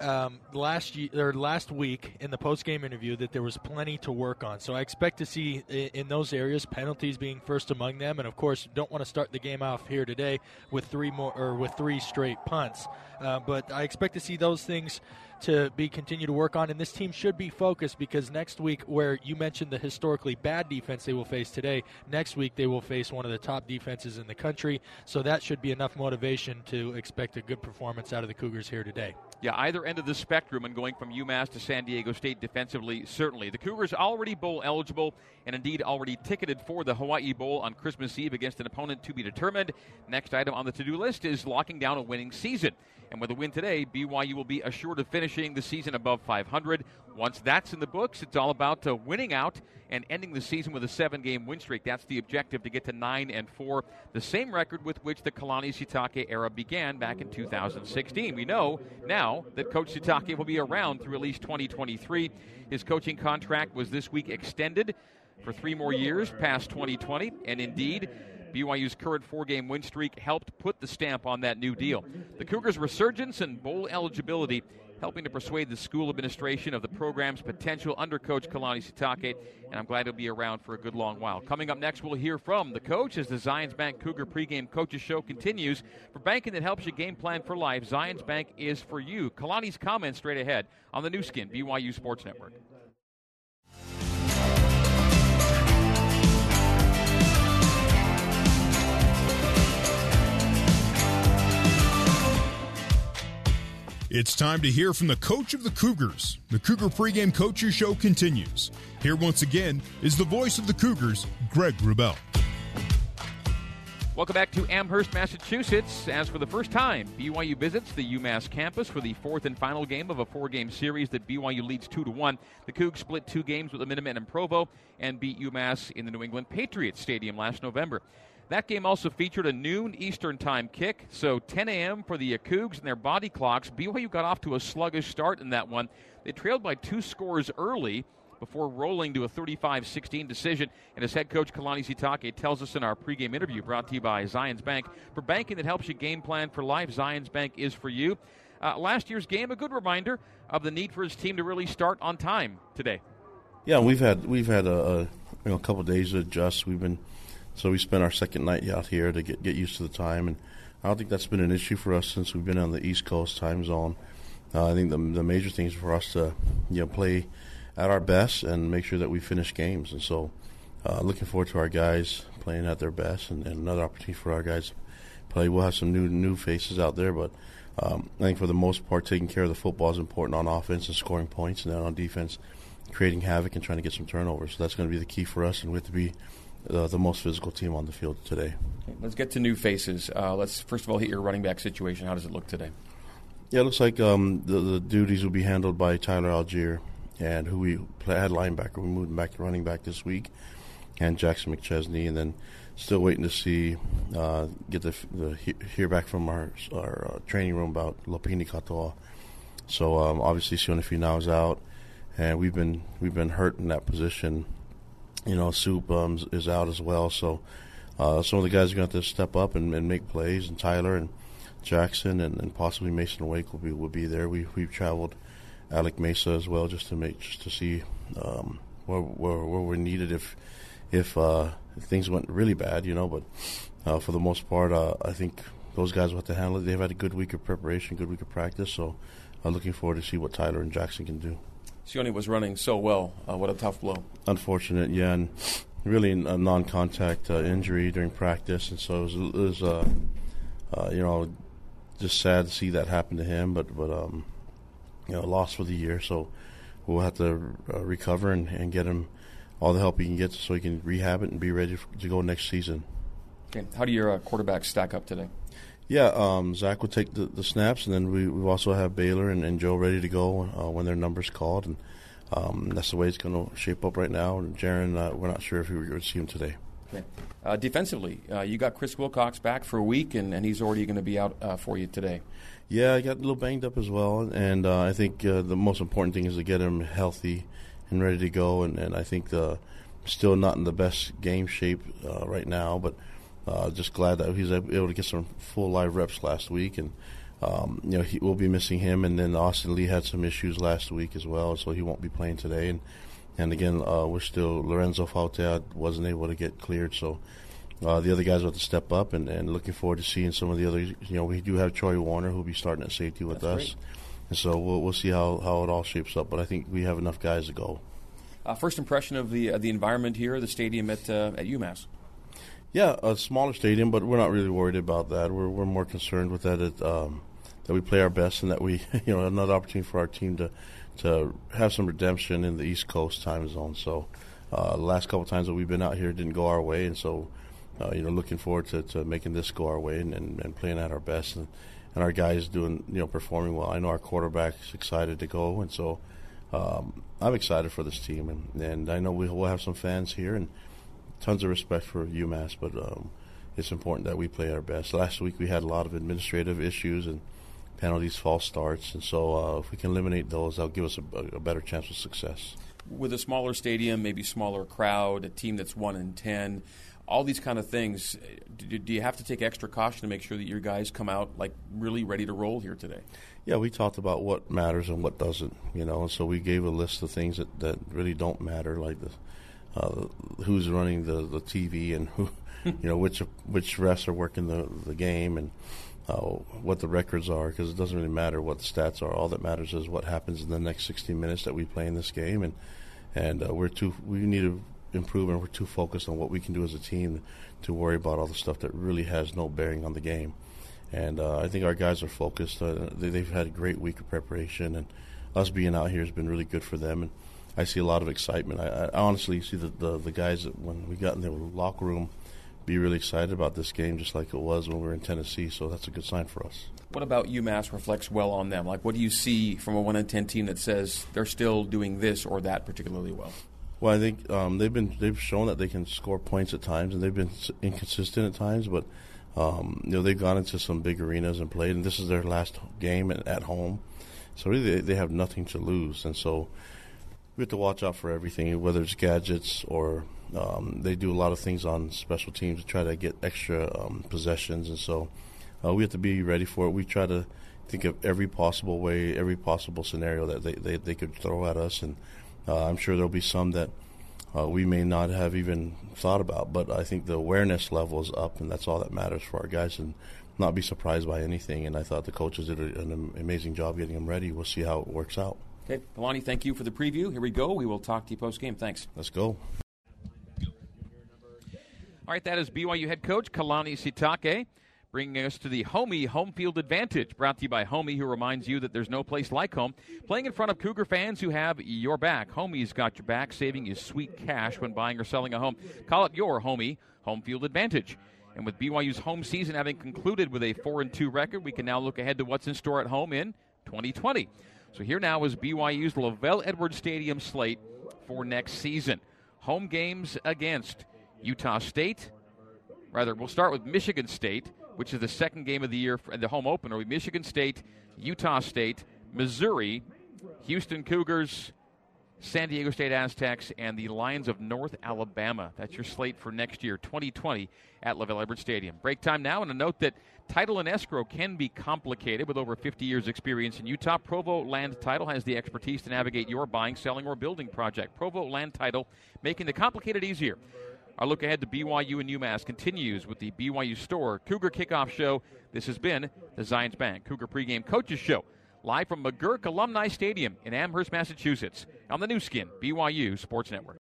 um, last year, or last week in the post game interview that there was plenty to work on. So I expect to see in, those areas penalties being first among them, and of course don't want to start the game off here today with three more or with three straight punts. Uh, but I expect to see those things to be continue to work on, and this team should be focused because next week, where you mentioned the historically bad defense they will face today, next week they will face one of the top defenses in the country. So that should be enough motivation to expect a good performance out of the Cougars here today. Yeah, either end of the spectrum and going from UMass to San Diego State defensively, certainly. The Cougars already bowl eligible and indeed already ticketed for the Hawaii Bowl on Christmas Eve against an opponent to be determined. Next item on the to do list is locking down a winning season. And with a win today, BYU will be assured of finishing the season above 500. Once that's in the books, it's all about uh, winning out and ending the season with a seven-game win streak. That's the objective to get to nine and four, the same record with which the Kalani Sitake era began back in 2016. We know now that Coach Sitake will be around through at least 2023. His coaching contract was this week extended for three more years past 2020, and indeed. BYU's current four game win streak helped put the stamp on that new deal. The Cougars' resurgence and bowl eligibility helping to persuade the school administration of the program's potential under Coach Kalani Sitake, and I'm glad he'll be around for a good long while. Coming up next, we'll hear from the coach as the Zions Bank Cougar pregame coaches show continues. For banking that helps you game plan for life, Zions Bank is for you. Kalani's comments straight ahead on the Nu Skin, BYU Sports Network. It's time to hear from the coach of the Cougars. The Cougar pregame coaches show continues. Here once again is the voice of the Cougars, Greg Wrubell. Welcome back to Amherst, Massachusetts. As for the first time, BYU visits the UMass campus for the fourth and final game of a four-game series that BYU leads two to one. The Cougs split two games with the Minutemen in Provo and beat UMass in the New England Patriots Stadium last November. That game also featured a noon Eastern time kick, so 10 a.m. for the Cougs and their body clocks. BYU got off to a sluggish start in that one. They trailed by two scores early before rolling to a 35-16 decision. And as head coach Kalani Sitake tells us in our pregame interview brought to you by Zions Bank, for banking that helps you game plan for life, Zions Bank is for you. Uh, last year's game, a good reminder of the need for his team to really start on time today. Yeah, we've had we've had a, a you know a couple days to adjust. We've been so we spent our second night out here to get get used to the time, and I don't think that's been an issue for us since we've been on the East Coast time zone. Uh, I think the the major thing is for us to you know play at our best and make sure that we finish games, and so uh, looking forward to our guys playing at their best, and, and another opportunity for our guys to play. We'll have some new new faces out there, but um, I think for the most part, taking care of the football is important on offense and scoring points, and then on defense, creating havoc and trying to get some turnovers. So that's going to be the key for us, and we have to be uh, the most physical team on the field today. Let's get to new faces. Uh, let's first of all hit your running back situation. How does it look today? Yeah, it looks like um, the, the, duties will be handled by Tyler Allgeier, and who we had linebacker. We moved him back to running back this week, and Jackson McChesney, and then still waiting to see uh, get the, the hear back from our our uh, training room about Lopini Katoa. So um, obviously Sione Finau is out, and we've been we've been hurt in that position you know, Soup um, is out as well. So uh, some of the guys are going to have to step up and, and, make plays. And Tyler and Jackson and, and, possibly Mason Wake will be will be there. We we've traveled Alec Mesa as well, just to make just to see um, where, where where we're needed if if, uh, things went really bad, you know. But uh, for the most part, uh, I think those guys will have to handle it. They've had a good week of preparation, good week of practice, so I'm looking forward to see what Tyler and Jackson can do. Sione was running so well. Uh, what a tough blow. Unfortunate, yeah, and really a non-contact uh, injury during practice, and so it was, it was uh, uh, you know, just sad to see that happen to him. But but um, you know, lost for the year, so we'll have to uh, recover and, and get him all the help he can get so he can rehab it and be ready to go next season. Okay, how do your uh, quarterbacks stack up today? Yeah, um, Zach will take the, the, snaps, and then we, we also have Baylor and, and Joe ready to go uh, when their number's called, and um, that's the way it's going to shape up right now. And Jaren, uh, we're not sure if we are going to see him today. Okay. Uh, defensively, uh, you got Chris Wilcox back for a week, and, and he's already going to be out uh, for you today. Yeah, I got a little banged up as well, and uh, I think the most important thing is to get him healthy and ready to go. And, and I think the still not in the best game shape right now, but – uh, just glad that he was able to get some full live reps last week, and um, you know he, we'll be missing him. And then Austin Lee had some issues last week as well, so he won't be playing today. And and again, uh, we're still Lorenzo Fauatea wasn't able to get cleared, so uh, the other guys will have to step up. And, and looking forward to seeing some of the other. You know, we do have Troy Warner who'll be starting at safety with That's us, great. and so we'll we'll see how how it all shapes up. But I think we have enough guys to go. Uh, first impression of the uh, the environment here, the stadium at uh, at UMass. Yeah, a smaller stadium, but we're not really worried about that. We're we're more concerned with that it, um, that we play our best and that we you know another opportunity for our team to to have some redemption in the East Coast time zone. So uh, the last couple times that we've been out here didn't go our way, and so uh, you know looking forward to, to making this go our way and, and, and playing at our best and, and our guys doing you know performing well. I know our quarterback's excited to go, and so um, I'm excited for this team, and, and I know we will have some fans here and tons of respect for UMass, but um, it's important that we play our best. Last week we had a lot of administrative issues and penalties, false starts, and so uh, if we can eliminate those, that'll give us a, a, better chance of success. With a smaller stadium, maybe smaller crowd, a team that's one in ten, all these kind of things, do, do you have to take extra caution to make sure that your guys come out like really ready to roll here today? Yeah, we talked about what matters and what doesn't, you know, and so we gave a list of things that, that really don't matter, like the uh, who's running the, the TV and who, you know, which which refs are working the the game and uh, what the records are because it doesn't really matter what the stats are. All that matters is what happens in the next 60 minutes that we play in this game, and and uh, we're too we need to improve and we're too focused on what we can do as a team to worry about all the stuff that really has no bearing on the game. And uh, I think our guys are focused. Uh, they, have had a great week of preparation, and us being out here has been really good for them. And I see a lot of excitement. I, I honestly see the, the, the guys that when we got in the locker room be really excited about this game, just like it was when we were in Tennessee. So that's a good sign for us. What about UMass reflects well on them? Like, what do you see from a one in ten team that says they're still doing this or that particularly well? Well, I think um, they've been they've shown that they can score points at times, and they've been inconsistent at times. But um, you know they've gone into some big arenas and played, and this is their last game at, at home. So really, they, they have nothing to lose, and so we have to watch out for everything, whether it's gadgets or um, they do a lot of things on special teams to try to get extra um, possessions, and so uh, we have to be ready for it. We try to think of every possible way, every possible scenario that they, they, they could throw at us, and uh, I'm sure there'll be some that uh, we may not have even thought about. But I think the awareness level is up, and that's all that matters for our guys, and not be surprised by anything. And I thought the coaches did an amazing job getting them ready. We'll see how it works out. Okay, Kalani, thank you for the preview. Here we go. We will talk to you post game. Thanks. Let's go. All right, that is BYU head coach Kalani Sitake bringing us to the Homie home field advantage. Brought to you by Homie, who reminds you that there's no place like home. Playing in front of Cougar fans who have your back. Homie's got your back, saving you sweet cash when buying or selling a home. Call it your Homie home field advantage. And with BYU's home season having concluded with a 4 and 2 record, we can now look ahead to what's in store at home in 2020. So here now is BYU's LaVell Edwards Stadium slate for next season. Home games against Utah State. Rather, we'll start with Michigan State, which is the second game of the year, for the home opener. Michigan State, Utah State, Missouri, Houston Cougars, San Diego State Aztecs, and the Lions of North Alabama. That's your slate for next year, 2020, at LaVell Edwards Stadium. Break time now, and a note that title and escrow can be complicated. With over 50 years' experience in Utah, Provo Land Title has the expertise to navigate your buying, selling, or building project. Provo Land Title, making the complicated easier. Our look ahead to BYU and UMass continues with the BYU Store Cougar Kickoff Show. This has been the Zions Bank Cougar Pregame Coaches Show live from McGuirk Alumni Stadium in Amherst, Massachusetts, on the Nu Skin, BYU Sports Network.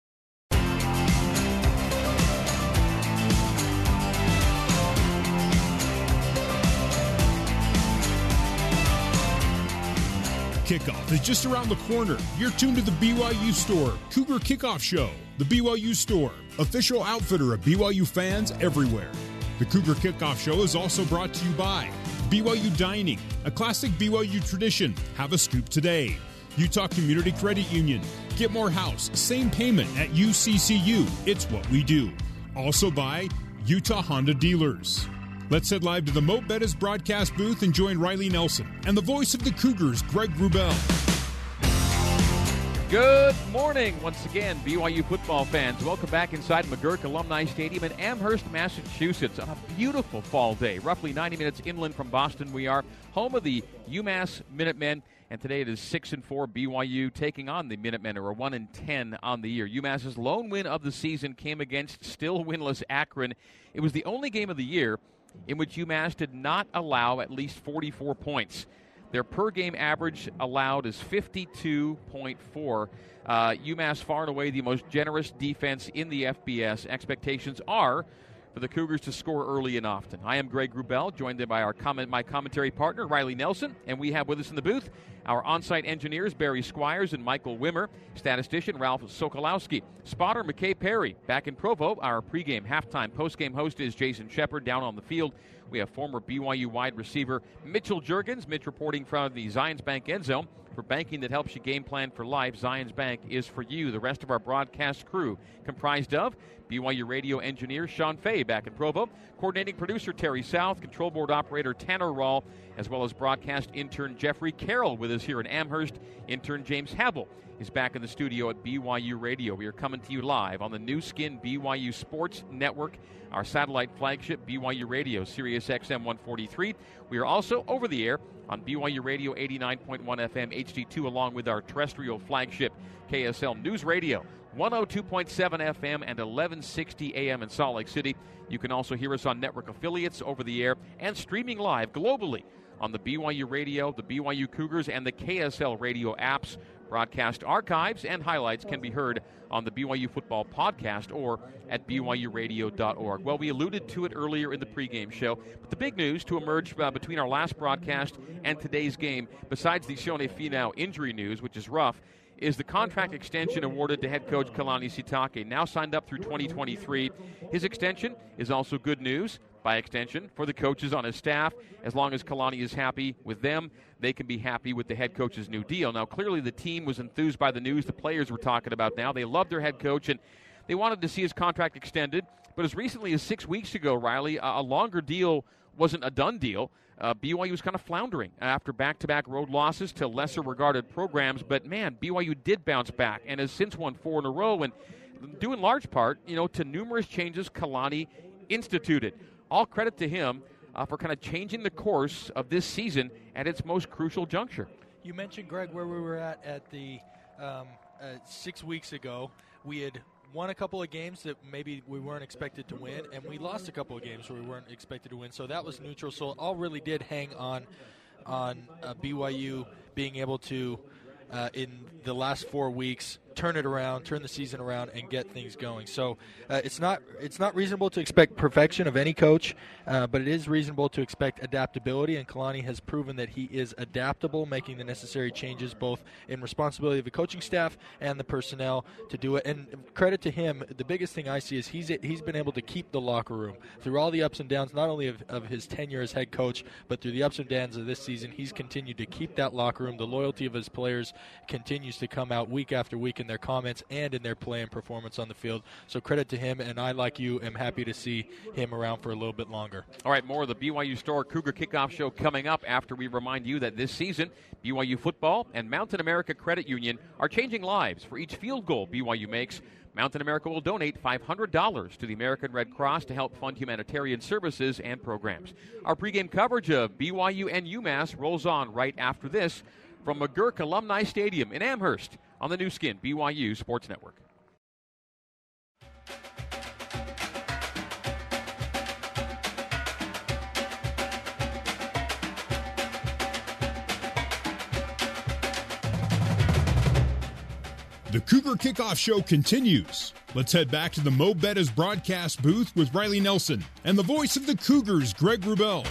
Kickoff is just around the corner. You're tuned to the BYU Store Cougar Kickoff Show. The BYU Store, official outfitter of BYU fans everywhere. The Cougar Kickoff Show is also brought to you by BYU Dining, a classic BYU tradition. Have a scoop today. Utah Community Credit Union. Get more house, same payment at UCCU. It's what we do. Also by Utah Honda Dealers. Let's head live to the Mo' Bettahs broadcast booth and join Riley Nelson and the voice of the Cougars, Greg Wrubell. Good morning, once again, BYU football fans. Welcome back inside McGuirk Alumni Stadium in Amherst, Massachusetts on a beautiful fall day. Roughly 90 minutes inland from Boston, we are home of the UMass Minutemen. And today it is six and four BYU taking on the Minutemen, are one and ten on the year. UMass's lone win of the season came against still winless Akron. It was the only game of the year in which UMass did not allow at least 44 points. Their per game average allowed is 52.4. Uh, UMass far and away the most generous defense in the FBS. Expectations are for the Cougars to score early and often. I am Greg Wrubell, joined by our comment, my commentary partner Riley Nelson, and we have with us in the booth our on-site engineers Barry Squires and Michael Wimmer, statistician Ralph Sokolowski, spotter McKay Perry. Back in Provo, our pregame, halftime, postgame host is Jason Shepard down on the field. We have former BYU wide receiver Mitchell Juergens. Mitch reporting from the Zions Bank end zone. For banking that helps you game plan for life, Zions Bank is for you. The rest of our broadcast crew, comprised of BYU radio engineer Sean Fay back in Provo, coordinating producer Terry South, control board operator Tanner Rawl, as well as broadcast intern Jeffrey Carroll with us here in Amherst. Intern James Havel is back in the studio at BYU Radio. We are coming to you live on the Nu Skin BYU Sports Network, our satellite flagship BYU Radio, Sirius XM 143. We are also over the air on BYU Radio 89.1 FM HD2, along with our terrestrial flagship KSL News Radio 102.7 FM and 1160 AM in Salt Lake City. You can also hear us on network affiliates over the air and streaming live globally on the BYU Radio, the BYU Cougars, and the KSL Radio apps. Broadcast archives and highlights can be heard on the BYU Football Podcast or at BYURadio.org. Well, we alluded to it earlier in the pregame show, but the big news to emerge uh, between our last broadcast and today's game, besides the Sione Finau injury news, which is rough, is the contract extension awarded to head coach Kalani Sitake, now signed up through 2023. His extension is also good news, by extension, for the coaches on his staff. As long as Kalani is happy with them, they can be happy with the head coach's new deal. Now, clearly, the team was enthused by the news the players were talking about now. They love their head coach, and they wanted to see his contract extended. But as recently as six weeks ago, Riley, a longer deal wasn't a done deal. Uh, BYU was kind of floundering after back to back road losses to lesser regarded programs. But man, BYU did bounce back and has since won four in a row and due in large part, you know, to numerous changes Kalani instituted. All credit to him uh, for kind of changing the course of this season at its most crucial juncture. You mentioned, Greg, where we were at at the um, uh, six weeks ago. We had won a couple of games that maybe we weren't expected to win, and we lost a couple of games where we weren't expected to win. So that was neutral. So all really did hang on on uh, BYU being able to, uh, in the last four weeks, turn it around, turn the season around, and get things going. So uh, it's not it's not reasonable to expect perfection of any coach, uh, but it is reasonable to expect adaptability. And Kalani has proven that he is adaptable, making the necessary changes both in responsibility of the coaching staff and the personnel to do it. And credit to him, the biggest thing I see is he's he's been able to keep the locker room through all the ups and downs, not only of, of his tenure as head coach, but through the ups and downs of this season. He's continued to keep that locker room. The loyalty of his players continues to come out week after week. And their comments and in their play and performance on the field. So credit to him, and I, like you, am happy to see him around for a little bit longer. All right, more of the BYU Store Cougar Kickoff Show coming up after we remind you that this season, BYU football and Mountain America Credit Union are changing lives. For each field goal BYU makes, Mountain America will donate $500 to the American Red Cross to help fund humanitarian services and programs. Our pregame coverage of BYU and UMass rolls on right after this from McGuirk Alumni Stadium in Amherst on the Nu Skin BYU Sports Network. The Cougar Kickoff Show continues. Let's head back to the Mo' Bettahs broadcast booth with Riley Nelson and the voice of the Cougars, Greg Wrubell.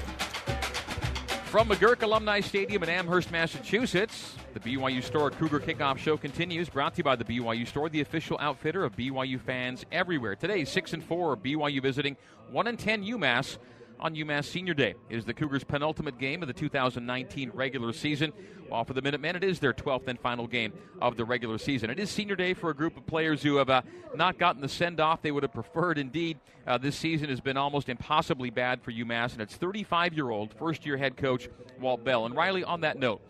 From McGuirk Alumni Stadium in Amherst, Massachusetts, the BYU Store Cougar Kickoff Show continues, brought to you by the BYU Store, the official outfitter of BYU fans everywhere. Today, 6 and 4, BYU visiting 1 and 10 UMass on UMass Senior Day. It is the Cougars' penultimate game of the 2019 regular season. While for the Minutemen, it is their 12th and final game of the regular season. It is Senior Day for a group of players who have uh, not gotten the send off they would have preferred. Indeed, uh, this season has been almost impossibly bad for UMass, and it's 35 year old first year head coach Walt Bell. And Riley, on that note,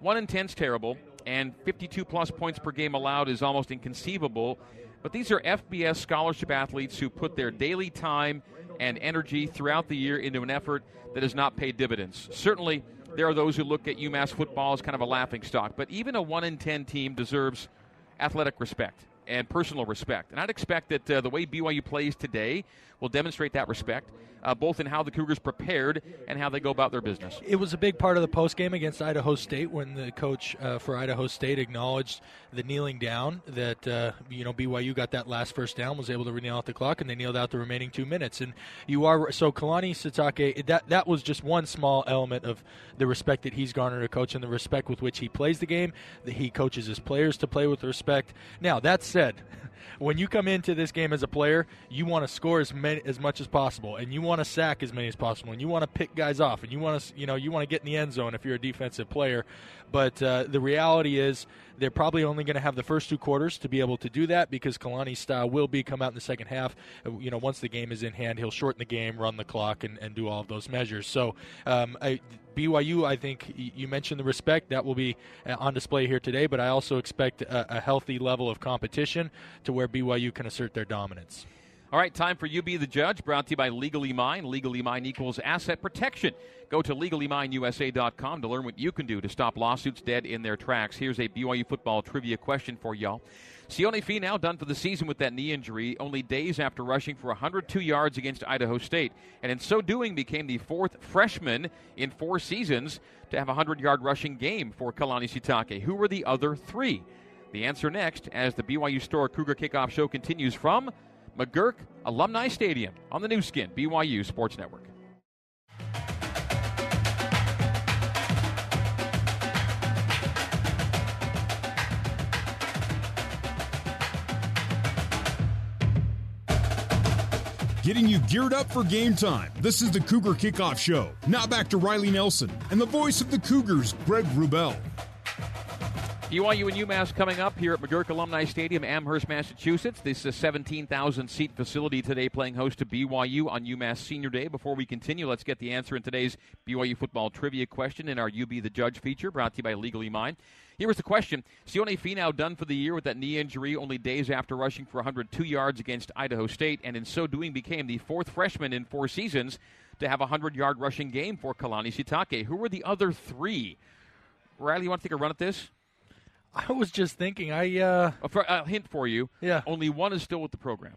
1 in 10 is terrible, and 52 plus points per game allowed is almost inconceivable. But these are FBS scholarship athletes who put their daily time and energy throughout the year into an effort that has not paid dividends. Certainly, there are those who look at UMass football as kind of a laughing stock, but even a 1 in 10 team deserves athletic respect and personal respect. And I'd expect that uh, the way BYU plays today will demonstrate that respect, uh, both in how the Cougars prepared and how they go about their business. It was a big part of the post game against Idaho State when the coach uh, for Idaho State acknowledged the kneeling down that uh, you know BYU got that last first down, was able to kneel out the clock, and they kneeled out the remaining two minutes. And you are so Kalani Sitake. That that was just one small element of the respect that he's garnered a coach and the respect with which he plays the game. That he coaches his players to play with respect. Now that said. when you come into this game as a player, you want to score as many as much as possible, and you want to sack as many as possible, and you want to pick guys off, and you want to you know you want to get in the end zone if you're a defensive player. But uh, the reality is they're probably only going to have the first two quarters to be able to do that because Kalani's style will be come out in the second half. Uh, you know, once the game is in hand, he'll shorten the game, run the clock, and, and do all of those measures. So um, I, BYU, I think you mentioned the respect that will be uh, on display here today, but I also expect a, a healthy level of competition to where BYU can assert their dominance. All right, time for You Be the Judge, brought to you by Legally Mine. Legally Mine equals asset protection. Go to legallymineusa.com to learn what you can do to stop lawsuits dead in their tracks. Here's a BYU football trivia question for y'all. Sione now done for the season with that knee injury only days after rushing for 102 yards against Idaho State, and in so doing became the fourth freshman in four seasons to have a 100 yard rushing game for Kalani Sitake. Who were the other three? The answer next as the BYU Store Cougar Kickoff Show continues from McGuirk Alumni Stadium on the Nu Skin BYU Sports Network. Getting you geared up for game time. This is the Cougar Kickoff Show. Now back to Riley Nelson and the voice of the Cougars, Greg Wrubell. BYU and UMass coming up here at McGuirk Alumni Stadium, Amherst, Massachusetts. This is a 17,000 seat facility today, playing host to BYU on UMass Senior Day. Before we continue, let's get the answer in today's BYU football trivia question in our You Be the Judge feature, brought to you by Legally Mine. Here was the question Sione Finau done for the year with that knee injury only days after rushing for 102 yards against Idaho State, and in so doing became the fourth freshman in four seasons to have a 100 yard rushing game for Kalani Sitake. Who were the other three? Riley, you want to take a run at this? I was just thinking. I uh, a, a hint for you. Yeah. Only one is still with the program.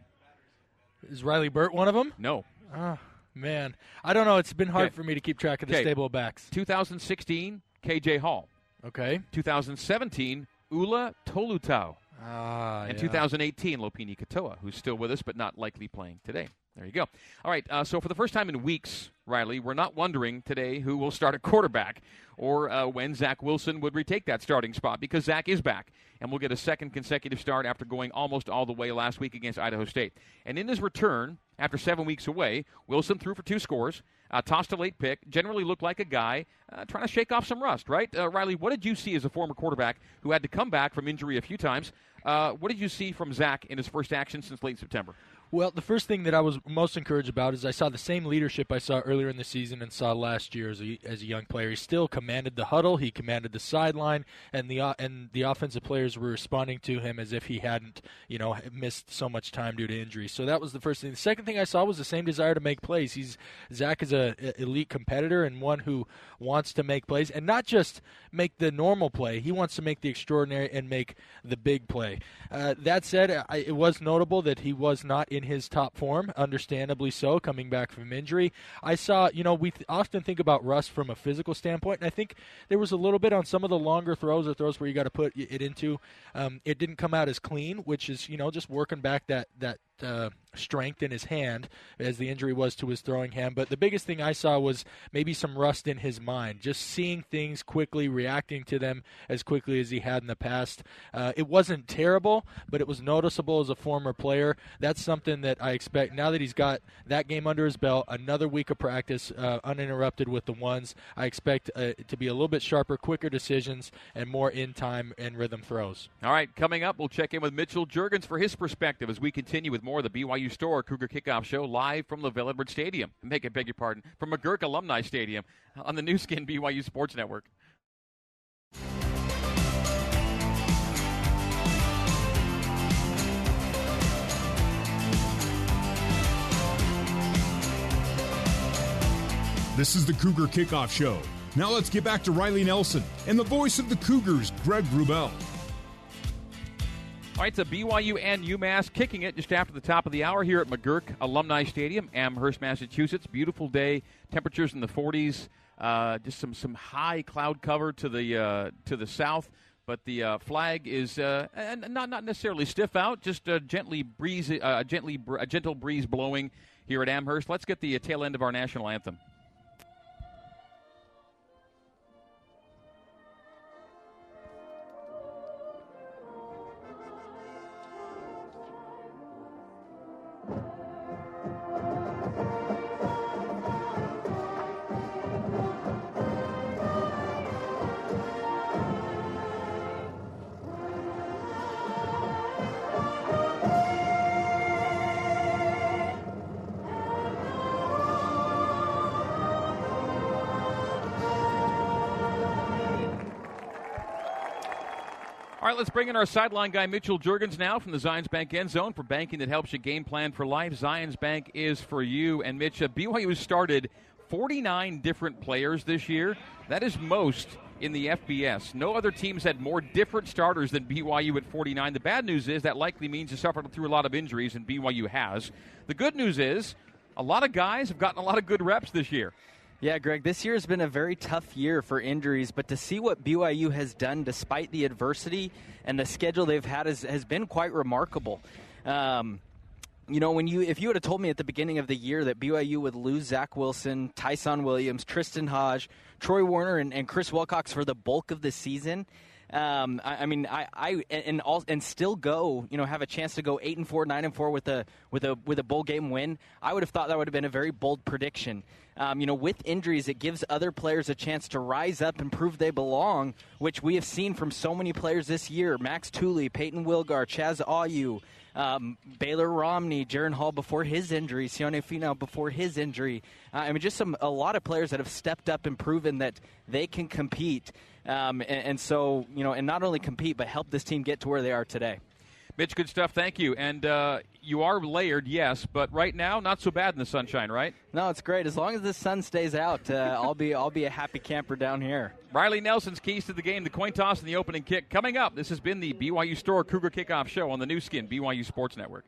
Is Riley Burt one of them? No. Oh, man, I don't know. It's been hard Okay. for me to keep track of the Okay. stable of backs. 2016, KJ Hall. Okay. 2017, Ula Tolutau. Ah, and yeah. 2018, Lopini Katoa, who's still with us but not likely playing today. There you go. All right, uh, so for the first time in weeks, Riley, we're not wondering today who will start at quarterback or uh, when Zach Wilson would retake that starting spot because Zach is back and will get a second consecutive start after going almost all the way last week against Idaho State. And in his return, after seven weeks away, Wilson threw for two scores, Uh, tossed a late pick, generally looked like a guy uh, trying to shake off some rust, right? Uh, Riley, what did you see as a former quarterback who had to come back from injury a few times? Uh, what did you see from Zach in his first action since late September? Well, the first thing that I was most encouraged about is I saw the same leadership I saw earlier in the season and saw last year as a, as a young player. He still commanded the huddle, he commanded the sideline, and the uh, and the offensive players were responding to him as if he hadn't, you know, missed so much time due to injury. So that was the first thing. The second thing I saw was the same desire to make plays. He's Zach is a, a elite competitor and one who wants to make plays and not just make the normal play. He wants to make the extraordinary and make the big play. Uh, that said, I, it was notable that he was not in his top form, understandably so, coming back from injury. I saw, you know, we th- often think about Russ from a physical standpoint, and I think there was a little bit on some of the longer throws or throws where you got to put it into. Um, it didn't come out as clean, which is, you know, just working back that that uh, strength in his hand as the injury was to his throwing hand. But the biggest thing I saw was maybe some rust in his mind, just seeing things quickly, reacting to them as quickly as he had in the past. Uh, it wasn't terrible, but it was noticeable as a former player. That's something that I expect now that he's got that game under his belt, another week of practice uh, uninterrupted with the ones. I expect uh, to be a little bit sharper, quicker decisions, and more in time and rhythm throws. All right, coming up, we'll check in with Mitchell Juergens for his perspective as we continue with more the BYU Store Cougar Kickoff Show live from LaVell Edwards Stadium. Make it beg your pardon, from McGuirk Alumni Stadium on the Nu Skin BYU Sports Network. This is the Cougar Kickoff Show. Now let's get back to Riley Nelson and the voice of the Cougars, Greg Wrubell. All right, a BYU and UMass kicking it just after the top of the hour here at McGuirk Alumni Stadium, Amherst, Massachusetts. Beautiful day, temperatures in the 40s. Uh, just some some high cloud cover to the uh, to the south, but the uh, flag is uh, not not necessarily stiff out, just gently breeze, uh, gently a gentle breeze blowing here at Amherst. Let's get the tail end of our national anthem. Right, let's bring in our sideline guy, Mitchell Juergens, now from the Zions Bank end zone for banking that helps you game plan for life. Zions Bank is for you. And Mitch, uh, BYU started 49 different players this year. That is most in the FBS. No other teams had more different starters than BYU at 49. The bad news is that likely means you suffered through a lot of injuries, and BYU has. The good news is a lot of guys have gotten a lot of good reps this year. Yeah, Greg, this year has been a very tough year for injuries, but to see what BYU has done despite the adversity and the schedule they've had has, has been quite remarkable. Um, you know, when you if you would have told me at the beginning of the year that BYU would lose Zach Wilson, Ty'Son Williams, Tristan Hodge, Troy Warner, and, and Chris Wilcox for the bulk of the season, um, I, I, mean, I, I and all, and still go, you know, have a chance to go eight and four, nine and four with a with a with a bowl game win. I would have thought that would have been a very bold prediction. Um, you know, with injuries, it gives other players a chance to rise up and prove they belong, which we have seen from so many players this year: Max Tooley, Peyton Wilgar, Chaz Ayu. Um, Baylor Romney, Jaren Hall before his injury, Sione Finau before his injury. Uh, I mean, just some a lot of players that have stepped up and proven that they can compete. Um, and, and, so, you know, and not only compete, but help this team get to where they are today. Mitch, good stuff. Thank you. And uh, you are layered, yes, but right now, not so bad in the sunshine, right? No, it's great. As long as the sun stays out, uh, I'll be I'll be a happy camper down here. Riley Nelson's keys to the game: the coin toss and the opening kick. Coming up, this has been the BYU Store Cougar Kickoff Show on the Nu Skin BYU Sports Network.